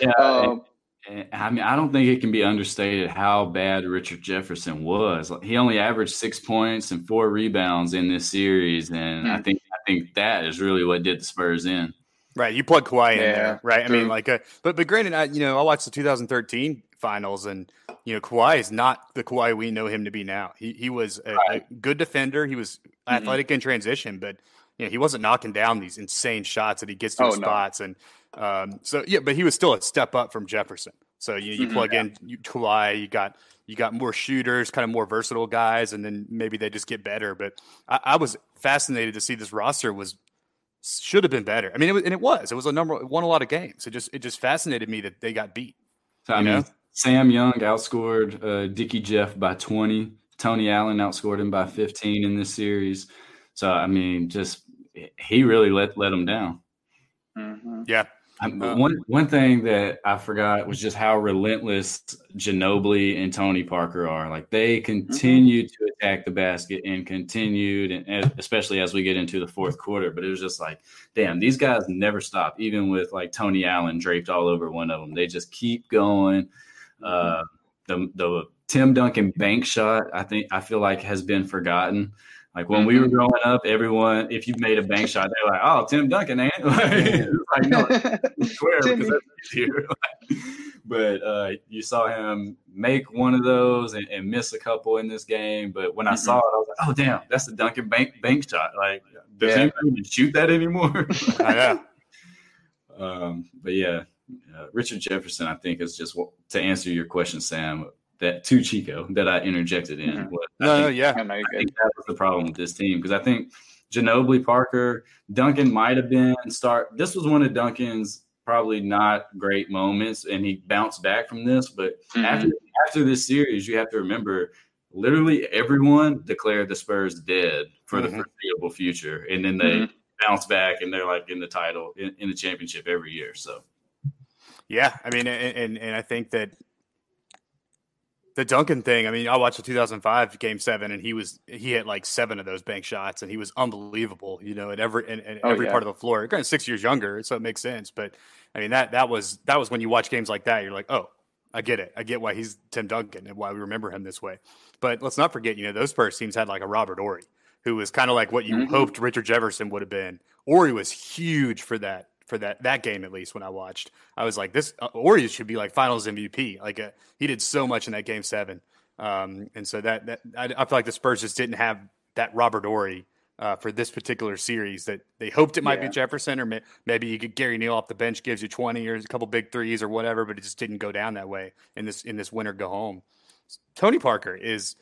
yeah, um, I mean, I don't think it can be understated how bad Richard Jefferson was. He only averaged six points and four rebounds in this series, and I hmm. think I think that is really what did the Spurs in. Right, you plug Kawhi yeah, in there, right? True. I mean, like, uh, but but granted, I, you know, I watched the 2013 finals, and you know, Kawhi is not the Kawhi we know him to be now. He he was a, right. a good defender. He was mm-hmm. athletic mm-hmm. in transition, but you know, he wasn't knocking down these insane shots that he gets to oh, spots, no. and um, so yeah, but he was still a step up from Jefferson. So you, you Mhm. plug in you, Kawhi, you got you got more shooters, kind of more versatile guys, and then maybe they just get better. But I, I was fascinated to see this roster was should have been better. I mean, it was, and it was. It was a number it won a lot of games. It just it just fascinated me that they got beat. So, I mean, know? Sam Young outscored uh, Dickie Jeff by 20. Tony Allen outscored him by 15 in this series. So, I mean, just he really let let him down. Mhm. Yeah, Um, Uh, one one thing that I forgot was just how relentless Ginobili and Tony Parker are. Like they continue to attack the basket and continued, and and especially as we get into the fourth quarter. But it was just like, damn, these guys never stop. Even with like Tony Allen draped all over one of them, they just keep going. Uh, the the Tim Duncan bank shot, I think I feel like has been forgotten. Like when we were growing up, everyone, if you made a bank shot, they're like, "Oh, Tim Duncan, ain't it?" like, no, swear because that's easier. but uh, you saw him make one of those and, and miss a couple in this game. But when I saw it, I was like, "Oh, damn, that's the Duncan bank bank shot!" Like, does Yeah. anybody even shoot that anymore? I know. um, but yeah, uh, Richard Jefferson, I think, is just to answer your question, Sam. That to Chico that I interjected in. Mhm. was- I No, no, yeah. I know I think that was the problem with this team because I think Ginobili, Parker, Duncan might have been start. This was one of Duncan's probably not great moments, and he bounced back from this. But Mhm. after after this series, you have to remember, literally everyone declared the Spurs dead for Mhm. the foreseeable future, and then they Mhm. bounce back and they're like in the title in, in the championship every year. So Yeah, I mean, and, and and I think that the Duncan thing. I mean, I watched the 2005 Game Seven, and he was he hit like seven of those bank shots, and he was unbelievable. You know, at every in, in Oh, every yeah. part of the floor. Granted, six years younger, so it makes sense. But I mean, that that was that was when you watch games like that, you're like, oh, I get it. I get why he's Tim Duncan and why we remember him this way. But let's not forget, you know, those Spurs teams had like a Robert Horry, who was kind of like what you Mhm. hoped Richard Jefferson would have been. Horry was huge for that for that that game at least when I watched. I was like, this uh, Horry should be like Finals MVP. Like uh, he did so much in that game seven, um, and so that that I, I feel like the Spurs just didn't have that Robert Horry. Uh, for this particular series, that they hoped it might Yeah. be Jefferson, or may, maybe you get Gary Neal off the bench, gives you twenty or a couple big threes or whatever, but it just didn't go down that way in this in this winter go home. Tony Parker is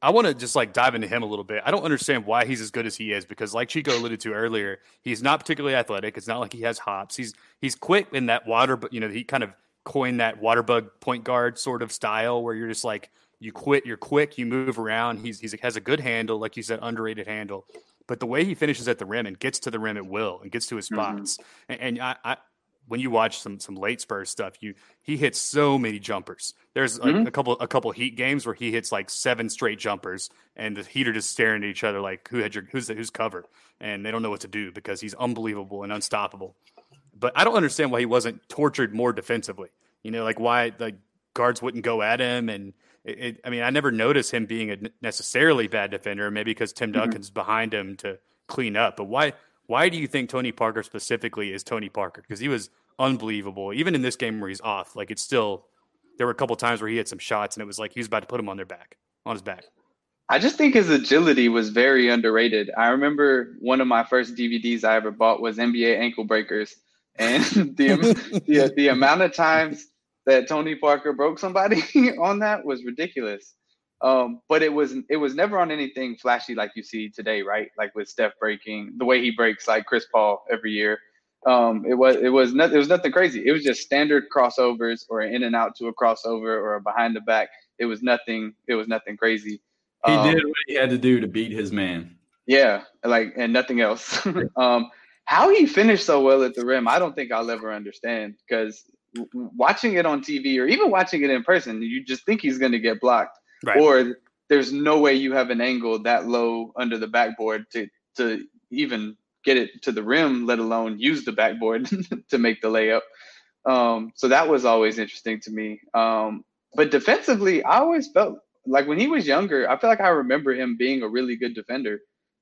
I want to just like dive into him a little bit. I don't understand why he's as good as he is because, like Chico alluded to earlier, he's not particularly athletic. It's not like he has hops. He's he's quick in that water, but you know he kind of coined that water bug point guard sort of style where you're just like you quit, you're quick, you move around. He's he's has a good handle, like you said, underrated handle. But the way he finishes at the rim and gets to the rim at will and gets to his Mhm. spots, and, and I, I when you watch some some late Spurs stuff, you he hits so many jumpers. There's like Mhm. a couple a couple Heat games where he hits like seven straight jumpers, and the Heat are just staring at each other like who had your who's the, who's covered, and they don't know what to do because he's unbelievable and unstoppable. But I don't understand why he wasn't tortured more defensively. You know, like why the guards wouldn't go at him, and it, it, I mean, I never noticed him being a necessarily bad defender, maybe because Tim Duncan's behind him to clean up. But why? Why do you think Tony Parker specifically is Tony Parker? Because he was unbelievable, even in this game where he's off. Like it's still there were a couple times where he had some shots, and it was like he was about to put him on their back, on his back. I just think his agility was very underrated. I remember one of my first DVDs I ever bought was NBA Ankle Breakers, and the the, the amount of times that Tony Parker broke somebody on that was ridiculous. Um, but it was it was never on anything flashy like you see today, right? Like with Steph breaking the way he breaks like Chris Paul every year. Um, it was it was not, it was nothing crazy. It was just standard crossovers or an in and out to a crossover or a behind the back. It was nothing. It was nothing crazy. he Um, did what he had to do to beat his man. yeah, like and nothing else. um, how he finished so well at the rim, I don't think I'll ever understand because watching it on TV or even watching it in person, you just think he's going to get blocked, Right. or there's no way you have an angle that low under the backboard to to even get it to the rim, let alone use the backboard to make the layup. Um, so that was always interesting to me. Um, but defensively, I always felt like when he was younger, I feel like I remember him being a really good defender.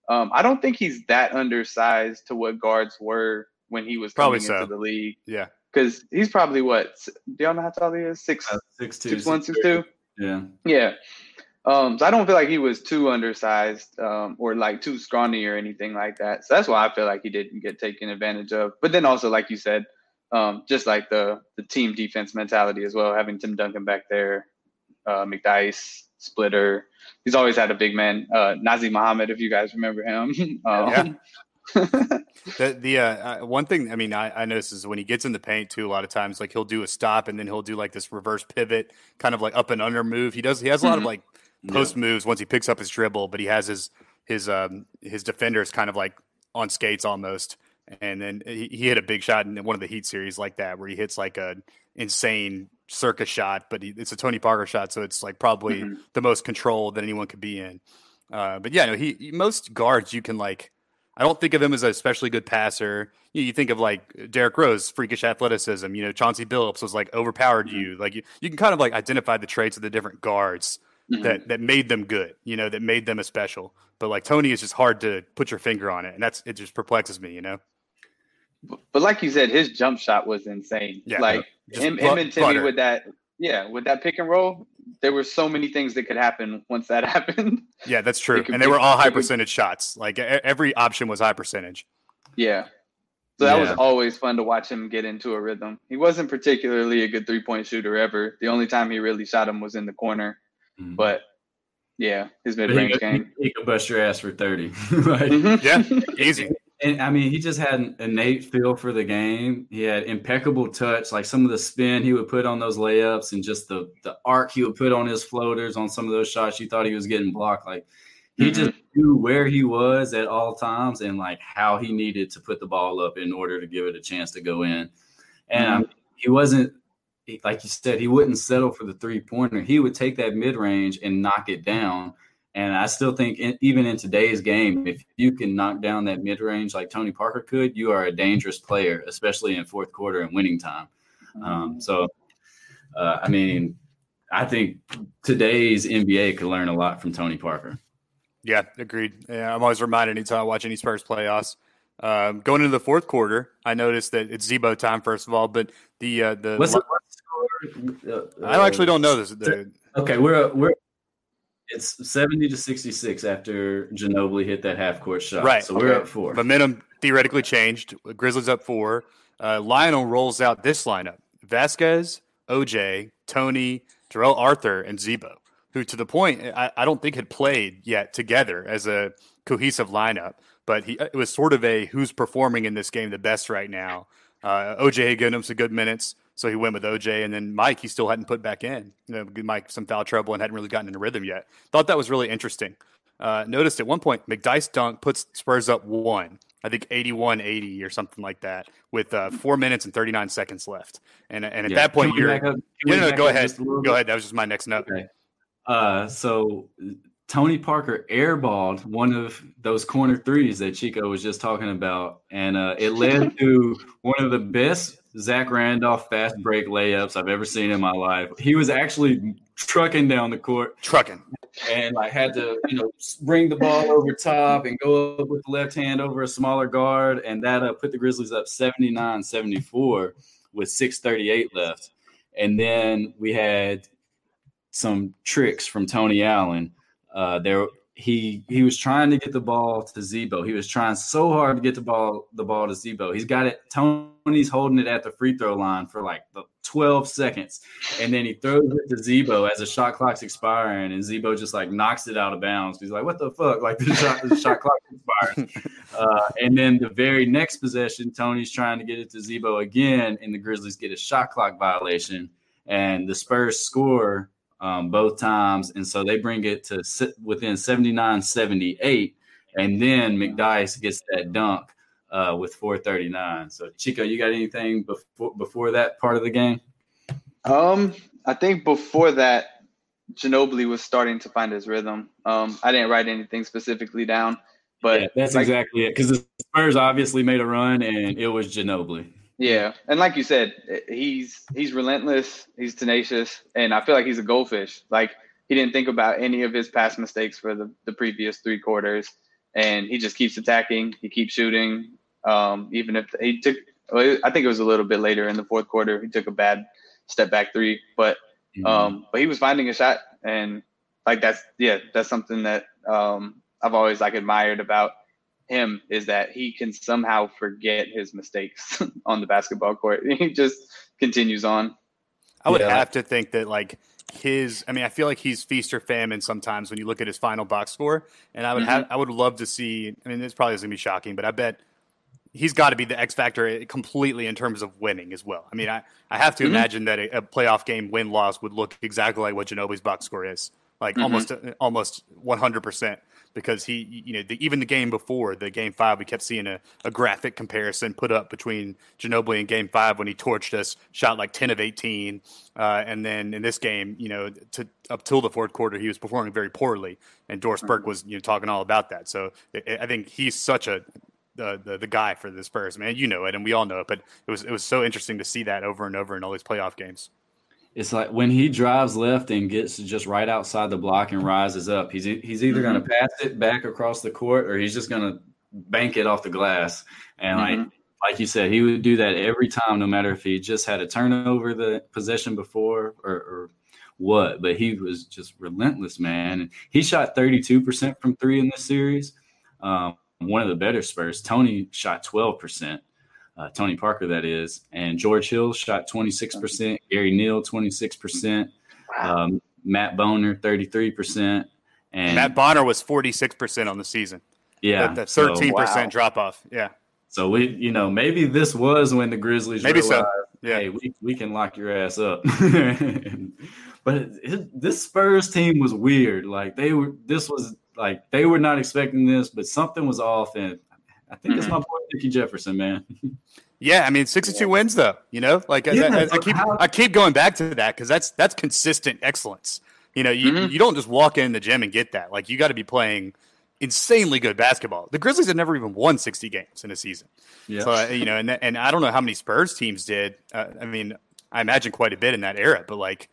Um, I don't think he's that undersized to what guards were when he was Probably coming so. into the league. Yeah. Because he's probably what? s- Do y'all know how tall he is? Six, Uh, six two, six one, six six two. Two. Yeah. Yeah. Um, so I don't feel like he was too undersized um, or like too scrawny or anything like that. So that's why I feel like he didn't get taken advantage of. But then also, like you said, um, just like the the team defense mentality as well. Having Tim Duncan back there, uh, McDyess, Splitter. He's always had a big man. Uh, Nazr Mohammed, if you guys remember him. um, Yeah. The the uh, uh, one thing I mean I, I notice is when he gets in the paint too a lot of times like he'll do a stop and then he'll do like this reverse pivot kind of like up and under move he does he has a lot of Mhm. like post moves once he picks up his dribble but he has his his um his defenders kind of like on skates almost and then he, he hit a big shot in one of the Heat series like that where he hits like a insane circus shot but he, it's a Tony Parker shot so it's like probably Mhm. the most control that anyone could be in uh, but yeah no he- most guards you can like I don't think of him as a especially good passer. You, you think of like Derrick Rose, freakish athleticism. You know, Chauncey Billups was like overpowered you. Like you, you can kind of like identify the traits of the different guards Mhm. that that made them good. You know, that made them a special. But like Tony is just hard to put your finger on it, and that's it. Just perplexes me. You know, But like you said, his jump shot was insane. Yeah. like him, him and Timmy butter. with that, yeah, with that pick and roll. There were so many things that could happen once that happened. yeah, that's true. And they were all high percentage shots. Like e- every option was high percentage. Yeah. So that was always fun to watch him get into a rhythm. He wasn't particularly a good three point shooter ever. The only time he really shot him was in the corner. Mhm. But yeah, his mid he, range could, game. he could bust your ass for 30. right? Mhm. Yeah, easy. And I mean, he just had an innate feel for the game. He had impeccable touch, like some of the spin he would put on those layups and just the the arc he would put on his floaters on some of those shots you thought he was getting blocked. Like he mm-hmm. just knew where he was at all times and like how he needed to put the ball up in order to give it a chance to go in. And I mm-hmm. mean, he wasn't like you said, he wouldn't settle for the three pointer. He would take that mid range and knock it down. And I still think, in, even in today's game, if you can knock down that mid range like Tony Parker could, you are a dangerous player, especially in fourth quarter and winning time. Um, so, uh, I mean, I think today's NBA could learn a lot from Tony Parker. Yeah, agreed. Yeah, I'm always reminded anytime I watch any Spurs playoffs. Um, going into the fourth quarter, I noticed that it's Z-Bo time first of all, but the uh, the What's the, what's the score? Uh, I actually don't know this. The, Okay, we're we're it's seventy to sixty six after Ginobili hit that half court shot. Right, So we're okay. up four. momentum theoretically changed. Grizzlies up four. Uh, Lionel rolls out this lineup: Vasquez, OJ, Tony, Darrell Arthur, and Z-Bo, who to the point I, I don't think had played yet together as a cohesive lineup. But he it was sort of a who's performing in this game the best right now. Uh, OJ had given him some good minutes, so he went with OJ, and then Mike he still hadn't put back in. You know, Mike some foul trouble and hadn't really gotten into rhythm yet. Thought that was really interesting. Uh, noticed at one point McDyess dunk puts Spurs up one. I think 81-80 or something like that, with uh, four minutes and 39 seconds left. And and at Yeah. that point, you're up- no, no, go ahead, just a little go bit? ahead. That was just my next note. Okay. Uh, so Tony Parker airballed one of those corner threes that Chico was just talking about, and uh, it led to one of the best Zach Randolph fast break layups I've ever seen in my life. He was actually trucking down the court Trucking. and like had to you know bring the ball over top and go up with the left hand over a smaller guard and that uh, put the grizzlies up 79-74 with 638 left and then we had some tricks from tony allen uh, there he he was trying to get the ball to Z-Bo. He was trying so hard to get the ball the ball to Z-Bo. He's got it. Tony's holding it at the free throw line for like the 12 seconds, and then he throws it to Z-Bo as the shot clock's expiring, and Z-Bo just like knocks it out of bounds. He's like, "What the fuck?" Like the shot the shot clock expires. Uh, and then the very next possession, Tony's trying to get it to Z-Bo again, and the Grizzlies get a shot clock violation, and the Spurs score um, both times. And so they bring it to sit within 79 78. And then McDyess gets that dunk uh, with 439. So, Chico, you got anything before, before that part of the game? Um, I think before that, Ginobili was starting to find his rhythm. Um, I didn't write anything specifically down, but yeah, that's like- exactly it. Because the Spurs obviously made a run, and it was Ginobili. Yeah, and like you said, he's he's relentless, he's tenacious, and I feel like he's a goldfish. Like he didn't think about any of his past mistakes for the, the previous three quarters, and he just keeps attacking, he keeps shooting. Um, even if he took, well, I think it was a little bit later in the fourth quarter, he took a bad step back three, but Mm-hmm. um, but he was finding a shot, and like that's yeah, that's something that um, I've always like admired about him is that he can somehow forget his mistakes on the basketball court. He just continues on. I would Yeah. have to think that like his. I mean, I feel like he's feast or famine sometimes when you look at his final box score, and I would mm-hmm. have. I would love to see. I mean, this probably is gonna be shocking, but I bet he's got to be the X factor completely in terms of winning as well. I mean, I, I have to mm-hmm. imagine that a, a playoff game win loss would look exactly like what Ginobili's box score is, like mm-hmm. almost almost one hundred percent. Because he, you know, the, even the game before the game five, we kept seeing a, a graphic comparison put up between Ginobili and game five when he torched us, shot like ten of eighteen, uh, and then in this game, you know, to up till the fourth quarter, he was performing very poorly, and Doris Burke was you know talking all about that. So I I think he's such a the, the the guy for the Spurs, man. You know it, and we all know it. But it was it was so interesting to see that over and over in all these playoff games. It's like when he drives left and gets just right outside the block and rises up. He's he's either going to pass it back across the court or he's just going to bank it off the glass. And like like you said, he would do that every time, no matter if he just had a turnover the possession before or, or what. But he was just relentless, man. And he shot thirty two percent from three in this series. Um, one of the better Spurs. Tony shot twelve percent uh, Tony Parker, that is, and George Hill shot 26%, Gary Neal 26%, um, Matt Bonner 33%, and Matt Bonner was forty six percent on the season. yeah, the so- thirteen percent wow. drop off. Yeah, So, we, you know, maybe this was when the Grizzlies Maybe so. realized, Yeah. hey, we, we can lock your ass up. but it, it, this Spurs team was weird. Like they were, this was like they were not expecting this, but something was off, and I think Mm-hmm. it's my boy Nicky Jefferson, man. yeah. I mean, sixty two wins though. You know, like I- Yeah, I, I, so keep how- I keep going back to that because that's that's consistent excellence. You know, you Mhm. you don't just walk in the gym and get that. Like you got to be playing insanely good basketball. The Grizzlies have never even won sixty games in a season. Yeah. So you know, and and I don't know how many Spurs teams did. Uh, I mean, I imagine quite a bit in that era, but like,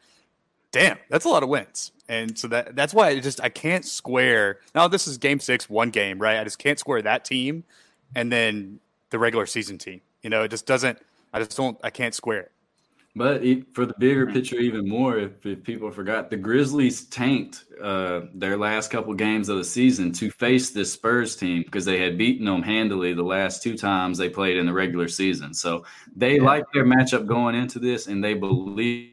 damn, that's a lot of wins. And so that that's why I just I can't square. Now this is Game Six, one game, right? I just can't square that team, and then the regular season team. You know, it just doesn't. I just don't. I can't square it. But it, for the bigger picture, even more, if, if people forgot, the Grizzlies tanked uh, their last couple games of the season to face this Spurs team because they had beaten them handily the last two times they played in the regular season. So they like their matchup going into this, and they believe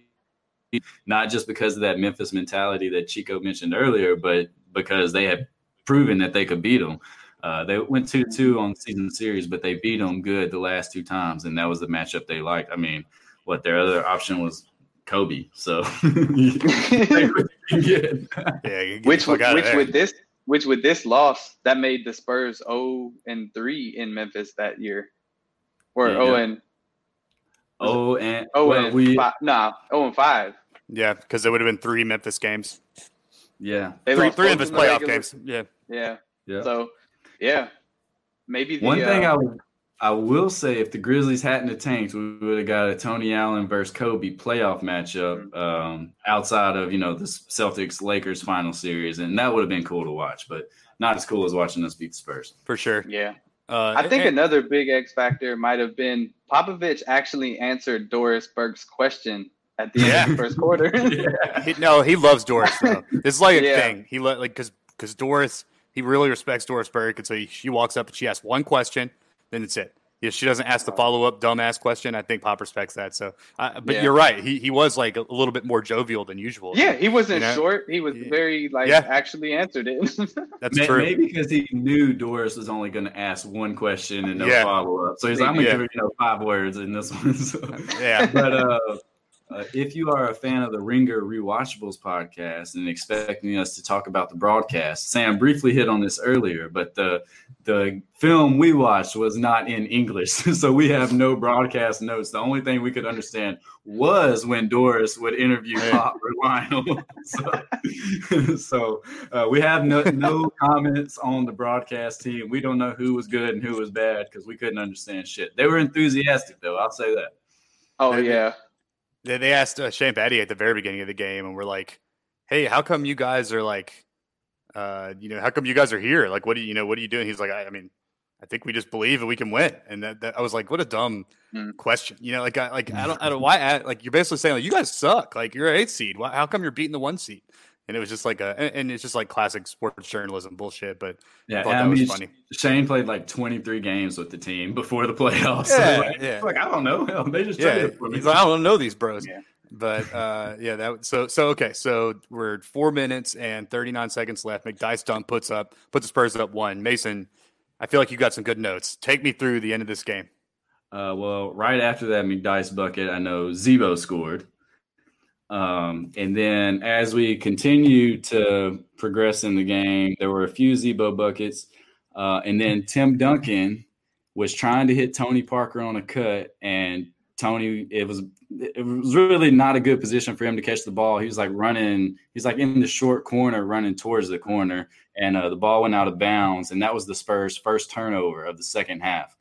not just because of that Memphis mentality that Chico mentioned earlier, but because they had proven that they could beat them. Uh, they went two two on season series, but they beat them good the last two times, and that was the matchup they liked. I mean, what their other option was Kobe, so Take what you can get. Yeah, which would, which with this which with this loss that made the Spurs 0 and 3 in Memphis that year. Or Yeah, 0 and oh, and oh well, and we five, nah, 0 and 5. yeah, because it would have been three Memphis games, yeah They three three Memphis playoff regular- games. Yeah, Yeah. yeah. So, yeah. Maybe the One thing uh, I I will say, if the Grizzlies hadn't tanked, we would have got a Tony Allen versus Kobe playoff matchup um, outside of you know the Celtics Lakers final series, and that would have been cool to watch, but not as cool as watching us beat the Spurs. for sure. yeah. Uh, I think and- another big X factor might have been Popovich actually answered Doris Burke's question at the end Yeah. of the first quarter. He, no, he loves Doris. Though. It's like a Yeah. thing. He let like because because Doris he really respects Doris Burke, and so he, she walks up and she asks one question, then it's it. If she doesn't ask the follow up dumbass question, I think Pop respects that. So, uh, but Yeah. you're right. He he was like a, a little bit more jovial than usual. yeah, he wasn't You know? short. He was Yeah. very like Yeah. actually answered it. that's May- true. Maybe because he knew Doris was only going to ask one question and no Yeah. follow up, so he's like, "I'm going to Yeah. give her you know five words in this one." So. Yeah, but uh, uh, if you are a fan of the Ringer Rewatchables podcast and expecting us to talk about the broadcast, Sam briefly hit on this earlier, but the the film we watched was not in English, so we have no broadcast notes. The only thing we could understand was when Doris would interview Yeah. Pop or Lionel. so so uh, we have no, no comments on the broadcast team. We don't know who was good and who was bad because we couldn't understand shit. They were enthusiastic though. I'll say that. oh Maybe. yeah. They, they asked uh, Shane Battier at the very beginning of the game, and we're like, "Hey, how come you guys are like, uh, you know, how come you guys are here? Like, what do you, you know, what are you doing?" He's like, "I, I mean, I think we just believe that we can win." And that, that I was like, "What a dumb Mm. question." You know, like, I like I don't, I don't why I, like you're basically saying like you guys suck. Like you're an eight seed. Why, how come you're beating the one seed? And it was just like a and it's just like classic sports journalism bullshit. But Yeah, I I mean, funny. Shane played like 23 games with the team before the playoffs. So, Yeah, like, yeah. like, I don't know. Hell, they just Yeah, for me. he's like, I don't know these bros. Yeah. But uh, yeah, that so so okay. So we're four minutes and thirty nine seconds left. McDyess dunk puts up puts the Spurs up one. Mason, I feel like you got some good notes. Take me through the end of this game. Uh, well, right after that McDyess bucket, I know Z-Bo scored. Um, and then as we continue to progress in the game, there were a few Z-Bo buckets. Uh, and then Tim Duncan was trying to hit Tony Parker on a cut, and Tony, it was it was really not a good position for him to catch the ball. He was like running, he's like in the short corner, running towards the corner, and uh, the ball went out of bounds, and that was the Spurs' first turnover of the second half.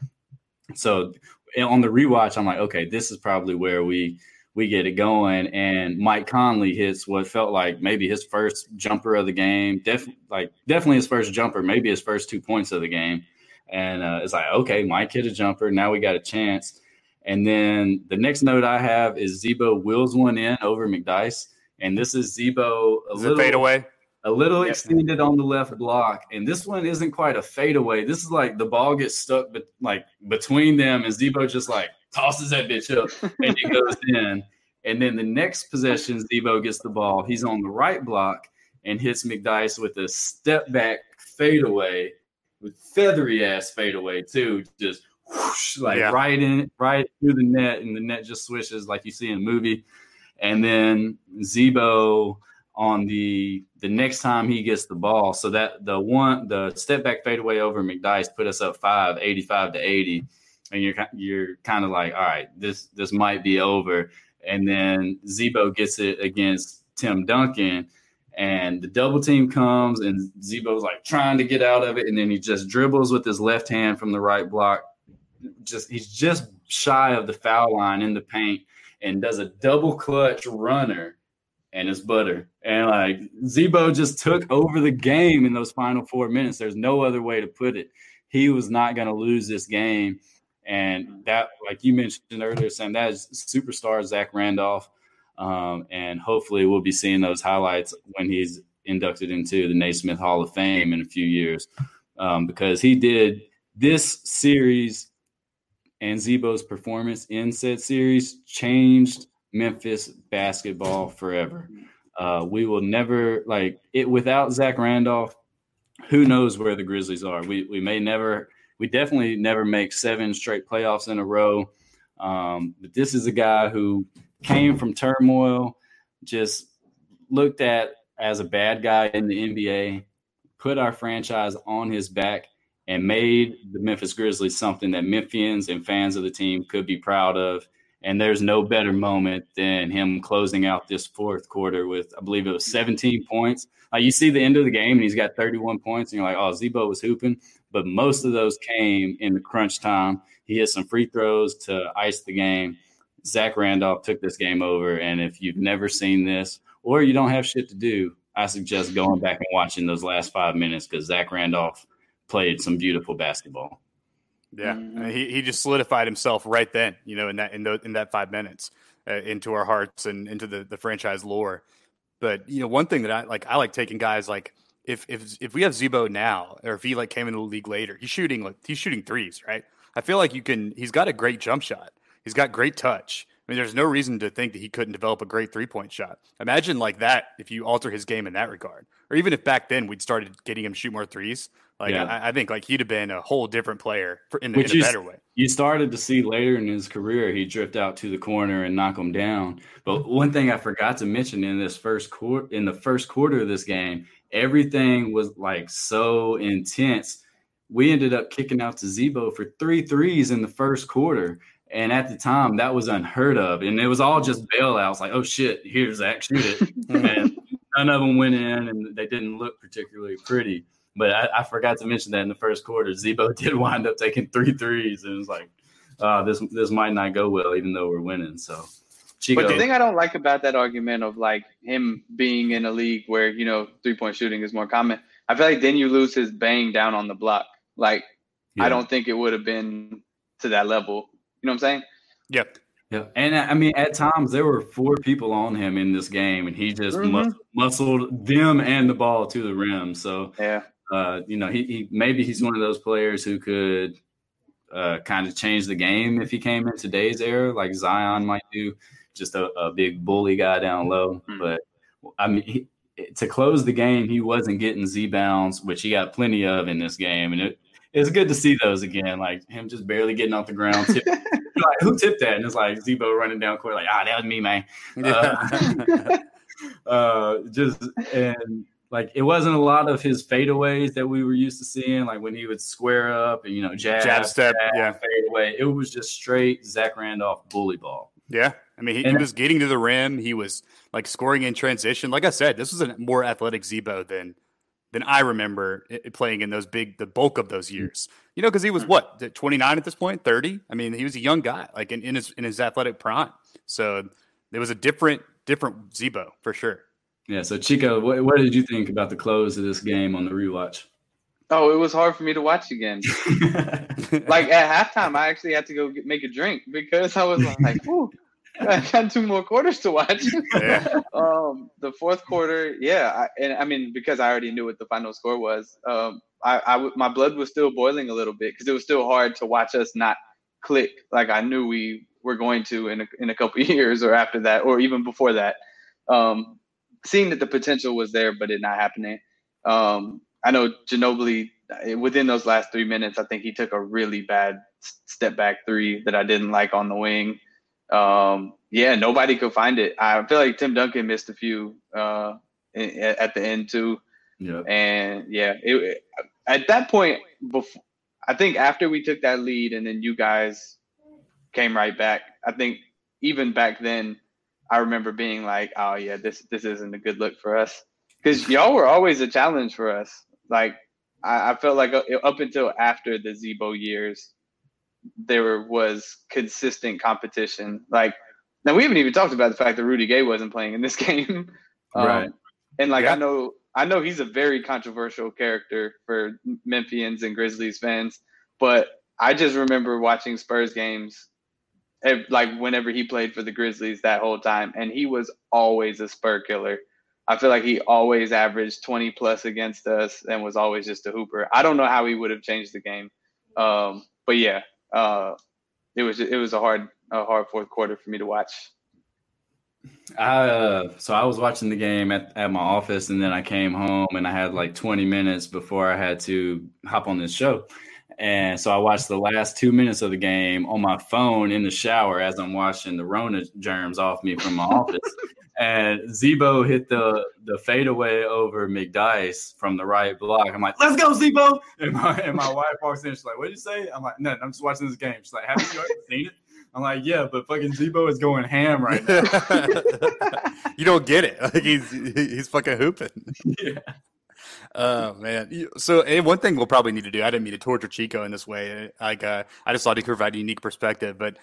So on the rewatch, I'm like, okay, this is probably where we we get it going. And Mike Conley hits what felt like maybe his first jumper of the game. Def, like definitely his first jumper, maybe his first two points of the game. And uh, it's like, okay, Mike hit a jumper. Now we got a chance. And then the next note I have is Z-Bo wheels one in over McDyess. And this is Z-Bo a Is little it fade away? a little extended on the left block, and this one isn't quite a fadeaway. This is like the ball gets stuck, but like between them, and Z-Bo just like tosses that bitch up, and it goes in. And then the next possession, Z-Bo gets the ball. He's on the right block and hits McDyess with a step back fadeaway, with feathery ass fadeaway too, just whoosh, like Yeah. right in, right through the net, and the net just swishes like you see in a movie. And then Z-Bo on the the next time he gets the ball. So that the one the step back fadeaway over McDyess put us up five, 85 to 80. And you're you're kind of like, all right, this this might be over. And then Z-Bo gets it against Tim Duncan. And the double team comes, and Z-Bo's like trying to get out of it, and then he just dribbles with his left hand from the right block. Just he's just shy of the foul line in the paint, and does a double clutch runner and it's butter. And like Z-Bo just took over the game in those final four minutes. There's no other way to put it. He was not going to lose this game. And that, like you mentioned earlier, Sam, that is superstar Zach Randolph. Um, and hopefully we'll be seeing those highlights when he's inducted into the Naismith Hall of Fame in a few years. Um, because he did this series and Z-Bo's performance in said series changed Memphis basketball forever. Uh, we will never like it without Zach Randolph. Who knows where the Grizzlies are? We we may never, we definitely never make seven straight playoffs in a row. Um, but this is a guy who came from turmoil, just looked at as a bad guy in the NBA, put our franchise on his back, and made the Memphis Grizzlies something that Memphians and fans of the team could be proud of. And there's no better moment than him closing out this fourth quarter with, I believe it was 17 points. You see the end of the game and he's got 31 points, and you're like, oh, Z-Bo was hooping. But most of those came in the crunch time. He hit some free throws to ice the game. Zach Randolph took this game over. And if you've never seen this or you don't have shit to do, I suggest going back and watching those last five minutes because Zach Randolph played some beautiful basketball. Yeah, Mhm. Uh, he he just solidified himself right then, you know, in that in, the, in that five minutes uh, into our hearts and into the the franchise lore. But you know, one thing that I like, I like taking guys like if if if we have Z-Bo now, or if he like came into the league later, he's shooting like he's shooting threes, right? I feel like you can. He's got a great jump shot. He's got great touch. I mean, there's no reason to think that he couldn't develop a great three point shot. Imagine like that if you alter his game in that regard, or even if back then we'd started getting him shoot more threes. Like Yeah. I, I think like he'd have been a whole different player for, in, the, in a better way. You started to see later in his career, he drift out to the corner and knock him down. But one thing I forgot to mention in this first quarter, in the first quarter of this game, everything was like so intense. We ended up kicking out to Z-Bo for three threes in the first quarter. And at the time, that was unheard of. And it was all just bailouts like, oh shit, here's Zach, shoot it. and none of them went in and they didn't look particularly pretty. But I, I forgot to mention that in the first quarter, Z-Bo did wind up taking three threes, and it was like, uh, this this might not go well, even though we're winning. So, Chico, But the thing I don't like about that argument of like him being in a league where you know three point shooting is more common, I feel like then you lose his bang down on the block. Like Yeah. I don't think it would have been to that level. You know what I'm saying? Yep. Yeah, and I mean, at times there were four people on him in this game, and he just Mhm. mus- muscled them and the ball to the rim. So, Yeah. uh, you know, he, he maybe he's one of those players who could uh, kind of change the game if he came in today's era, like Zion might do, just a, a big bully guy down low. Mhm. But I mean, he, to close the game, he wasn't getting Z bounds, which he got plenty of in this game, and it. It's good to see those again, like him just barely getting off the ground. Tip, like, who tipped that? And it's like Z-Bo running down court, like, ah, that was me, man. Yeah. uh, just and like it wasn't a lot of his fadeaways that we were used to seeing, like when he would square up and you know jab, Jab step, yeah. fade away. It was just straight Zach Randolph bully ball. Yeah, I mean, he, he was getting to the rim. He was like scoring in transition. Like I said, this was a more athletic Z-Bo than than I remember i- playing in those big, the bulk of those mm. years. You know, because he was mm. what twenty nine at this point, thirty. I mean, he was a young guy, like in, in his in his athletic prime. So it was a different different Z-Bo for sure. Yeah. So Chico, what, what did you think about the close of this game on the rewatch? Oh, it was hard for me to watch again. Like at halftime, I actually had to go get, make a drink because I was like, "Ooh, I got two more quarters to watch." Yeah. um, the fourth quarter, yeah, I, and I mean because I already knew what the final score was. Um, I, I w- my blood was still boiling a little bit because it was still hard to watch us not click like I knew we were going to in a, in a couple years or after that or even before that. Um, seeing that the potential was there, but it not happening. Um, I know Ginobili uh, within those last three minutes, I think he took a really bad step back three that I didn't like on the wing. Um, yeah, nobody could find it. I feel like Tim Duncan missed a few uh, in, at the end too. yeah. And yeah, it, at that point, before I think after we took that lead, and then you guys came right back. I think even back then, I remember being like, "Oh yeah, this this isn't a good look for us," because y'all were always a challenge for us. Like I, I felt like uh, up until after the Z-Bo years, there was consistent competition. Like now, we haven't even talked about the fact that Rudy Gay wasn't playing in this game. Um, Right. And like Yeah. I know, I know he's a very controversial character for Memphians and Grizzlies fans, but I just remember watching Spurs games, like whenever he played for the Grizzlies that whole time, and he was always a Spur killer. I feel like he always averaged 20 plus against us and was always just a hooper. I don't know how he would have changed the game, um, but yeah, uh, it was it was a hard a hard fourth quarter for me to watch. I uh, so I was watching the game at, at my office, and then I came home, and I had like 20 minutes before I had to hop on this show, and so I watched the last two minutes of the game on my phone in the shower as I'm washing the Rona germs off me from my office, and Z-Bo hit the the fadeaway over McDyess from the right block. I'm like, "Let's go, Z-Bo!" And my and my wife walks in, she's like, "What'd you say?" I'm like, "No, I'm just watching this game." She's like, "Haven't you already seen it?" I'm like, "Yeah, but fucking Z-Bo is going ham right now." you don't get it. Like he's he's fucking hooping. yeah. Oh man! So and one thing we'll probably need to do. I didn't mean to torture Chico in this way. Like uh, I just thought he could provide a unique perspective, but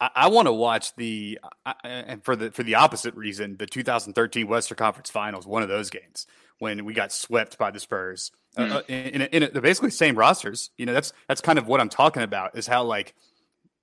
I, I want to watch the I, and for the for the opposite reason, the 2013 Western Conference Finals, one of those games when we got swept by the Spurs. Uh, Uh, in, in, a, in a, they're basically same rosters. You know, that's that's kind of what I'm talking about. Is how like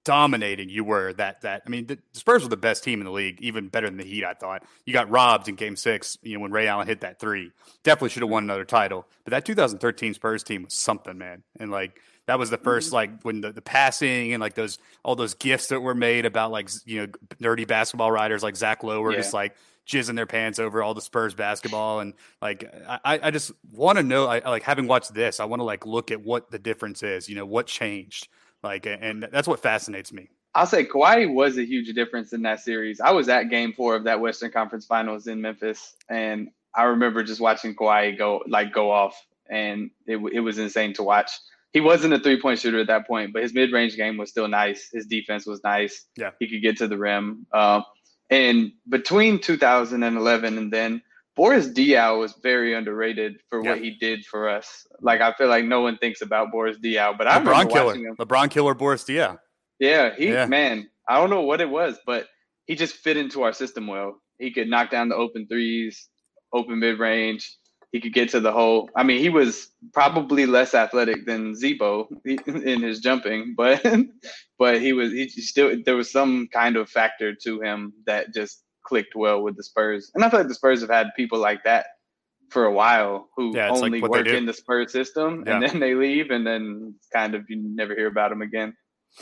dominating you were that that I mean the, the Spurs were the best team in the league, even better than the Heat. I thought you got robbed in Game Six. You know when Ray Allen hit that three, definitely should have won another title. But that 2013 Spurs team was something, man. And like that was the 1st mm-hmm. like when the, the passing and like those all those gifts that were made about like you know nerdy basketball writers like Zach Lowe were Yeah. just like jizzing their pants over all the Spurs basketball and like I, I just want to know I like having watched this I want to like look at what the difference is you know what changed like and that's what fascinates me I'll say Kawhi was a huge difference in that series. I was at game four of that Western Conference Finals in Memphis, and I remember just watching Kawhi go like go off, and it, it was insane to watch. He wasn't a three point shooter at that point, but his mid range game was still nice. His defense was nice. Yeah. he could get to the rim. Um, and between 2011 and then, Boris Diaw was very underrated for what he did for us. Like I feel like no one thinks about Boris Diaw, but I LeBron remember killer watching him. LeBron killer Boris Diaw Yeah, he Yeah. man, I don't know what it was, but he just fit into our system well. He could knock down the open threes, open mid range. He could get to the hole. I mean, he was probably less athletic than Z-Bo in his jumping, but but he was he still there was some kind of factor to him that just clicked well with the Spurs. And I feel like the Spurs have had people like that for a while who Yeah, it's like only work in the Spurs system Yeah. and then they leave and then kind of you never hear about them again.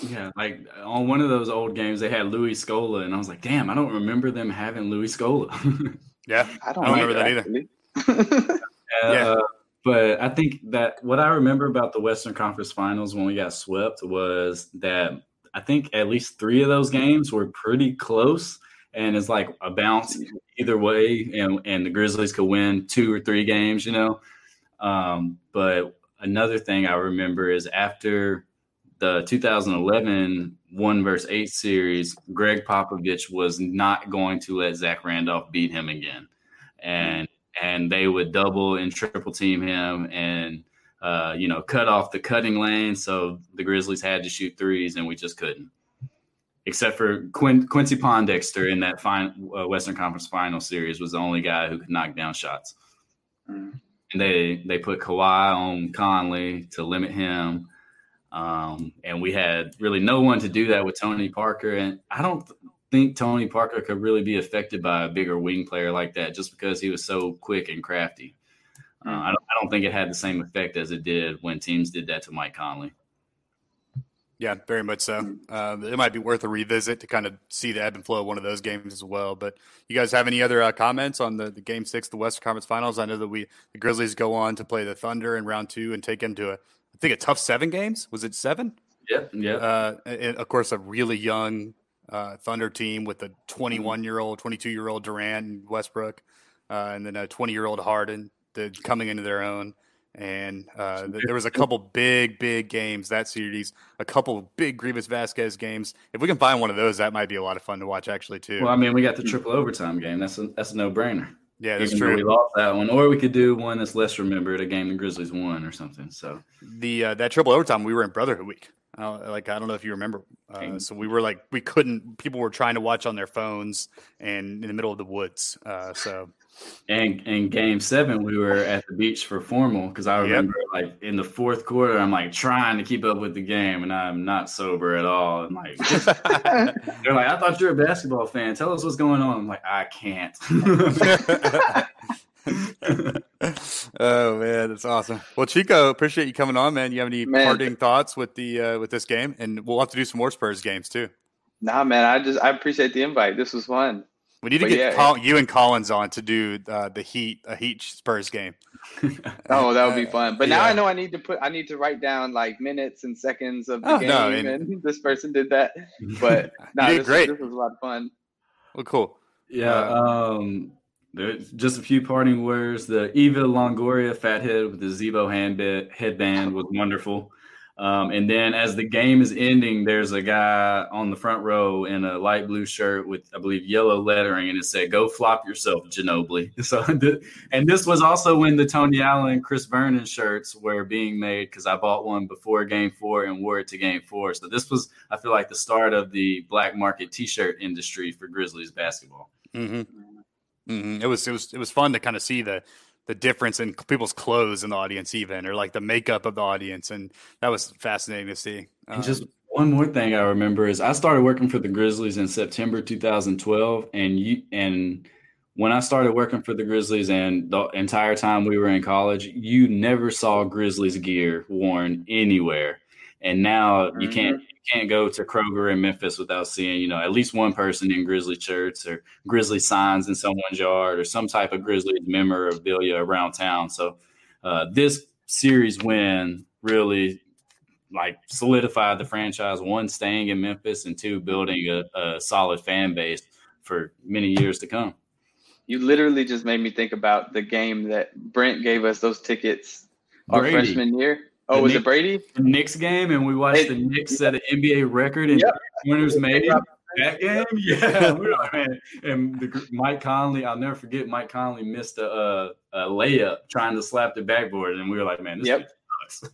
Yeah, like on one of those old games, they had Luis Scola, and I was like, damn, I don't remember them having Luis Scola. Yeah, I don't, I don't remember that either. either. Yeah. Uh, but I think that what I remember about the Western Conference Finals when we got swept was that I think at least three of those games were pretty close, and it's like a bounce either way, and and the Grizzlies could win two or three games, you know. Um, but another thing I remember is after the 2011 one versus eight series, Gregg Popovich was not going to let Zach Randolph beat him again, and and they would double and triple team him and uh, you know cut off the cutting lane. So the Grizzlies had to shoot threes, and we just couldn't. Except for Quin- Quincy Pondexter in that fine, uh, Western Conference Final series was the only guy who could knock down shots. Mm. And they they put Kawhi on Conley to limit him. Um, and we had really no one to do that with Tony Parker. And I don't think Tony Parker could really be affected by a bigger wing player like that just because he was so quick and crafty. Uh, I, don't, I don't think it had the same effect as it did when teams did that to Mike Conley. Yeah, very much so. Uh, it might be worth a revisit to kind of see the ebb and flow of one of those games as well. But you guys have any other uh, comments on the, the game six, the Western Conference Finals? I know that we the Grizzlies go on to play the Thunder in round two and take them to a I think a tough seven games. Was it seven? Yeah, yep. Uh, and of course, a really young uh, Thunder team with a 21 year old, 22 year old Durant and Westbrook, uh, and then a 20 year old Harden that coming into their own. And uh, th- there was a couple big, big games that series, a couple big Greivis Vasquez games. If we can find one of those, that might be a lot of fun to watch, actually, too. well, I mean, we got the triple overtime game. That's a that's a no brainer. yeah, that's Even though We lost that one, or we could do one that's less remembered, a game the Grizzlies won or something. So The uh, that triple overtime, we were in Brotherhood Week. Uh, like I don't know if you remember. Uh, so we were like we couldn't. People were trying to watch on their phones and in the middle of the woods. Uh, so And in game seven, we were at the beach for formal because I Yep. remember like in the fourth quarter, I'm like trying to keep up with the game and I'm not sober at all. And like they're like, I thought you're a basketball fan. Tell us what's going on. I'm like, I can't. oh man, that's awesome. Well, Chico, appreciate you coming on, man. You have any Man. parting thoughts with the uh, with this game? And we'll have to do some more Spurs games too. Nah, man, I just I appreciate the invite. This was fun. We need to But get yeah, Col- you and Collins on to do uh, the Heat a Heat Spurs game. Oh, that would be Uh, fun. But now yeah. I know I need to put I need to write down like minutes and seconds of the Oh, game, no, and- and this person did that. But nah, did this, great. this was a lot of fun. Well, cool. Yeah. Um, just a few parting words. The Eva Longoria fathead with the Z-Bo headband was wonderful. Um, and then as the game is ending, there's a guy on the front row in a light blue shirt with, I believe, yellow lettering, and it said, "Go flop yourself, Ginobili." So, and this was also when the Tony Allen, Chris Vernon shirts were being made because I bought one before Game Four and wore it to Game Four. So this was, I feel like, the start of the black market T-shirt industry for Grizzlies basketball. hmm hmm It was it was it was fun to kind of see the the difference in people's clothes in the audience, even or like the makeup of the audience, and that was fascinating to see. And Um, just one more thing I remember is I started working for the Grizzlies in September 2012, and you and when I started working for the Grizzlies and the entire time we were in college, you never saw Grizzlies gear worn anywhere. And now you can't you can't go to Kroger in Memphis without seeing you know at least one person in Grizzly shirts or Grizzly signs in someone's yard or some type of Grizzlies memorabilia around town. So uh, this series win really like solidified the franchise one staying in Memphis and two building a, a solid fan base for many years to come. You literally just made me think about the game that Brent gave us those tickets our Brady. freshman year. Oh, was Nick- it Brady? The Knicks game and we watched Hey. the Knicks set an NBA record and Yep. winners made that game. Yeah, we man. And the, Mike Conley, I'll never forget. Mike Conley missed a, a, a layup trying to slap the backboard, and we were like, man, this Yep. sucks.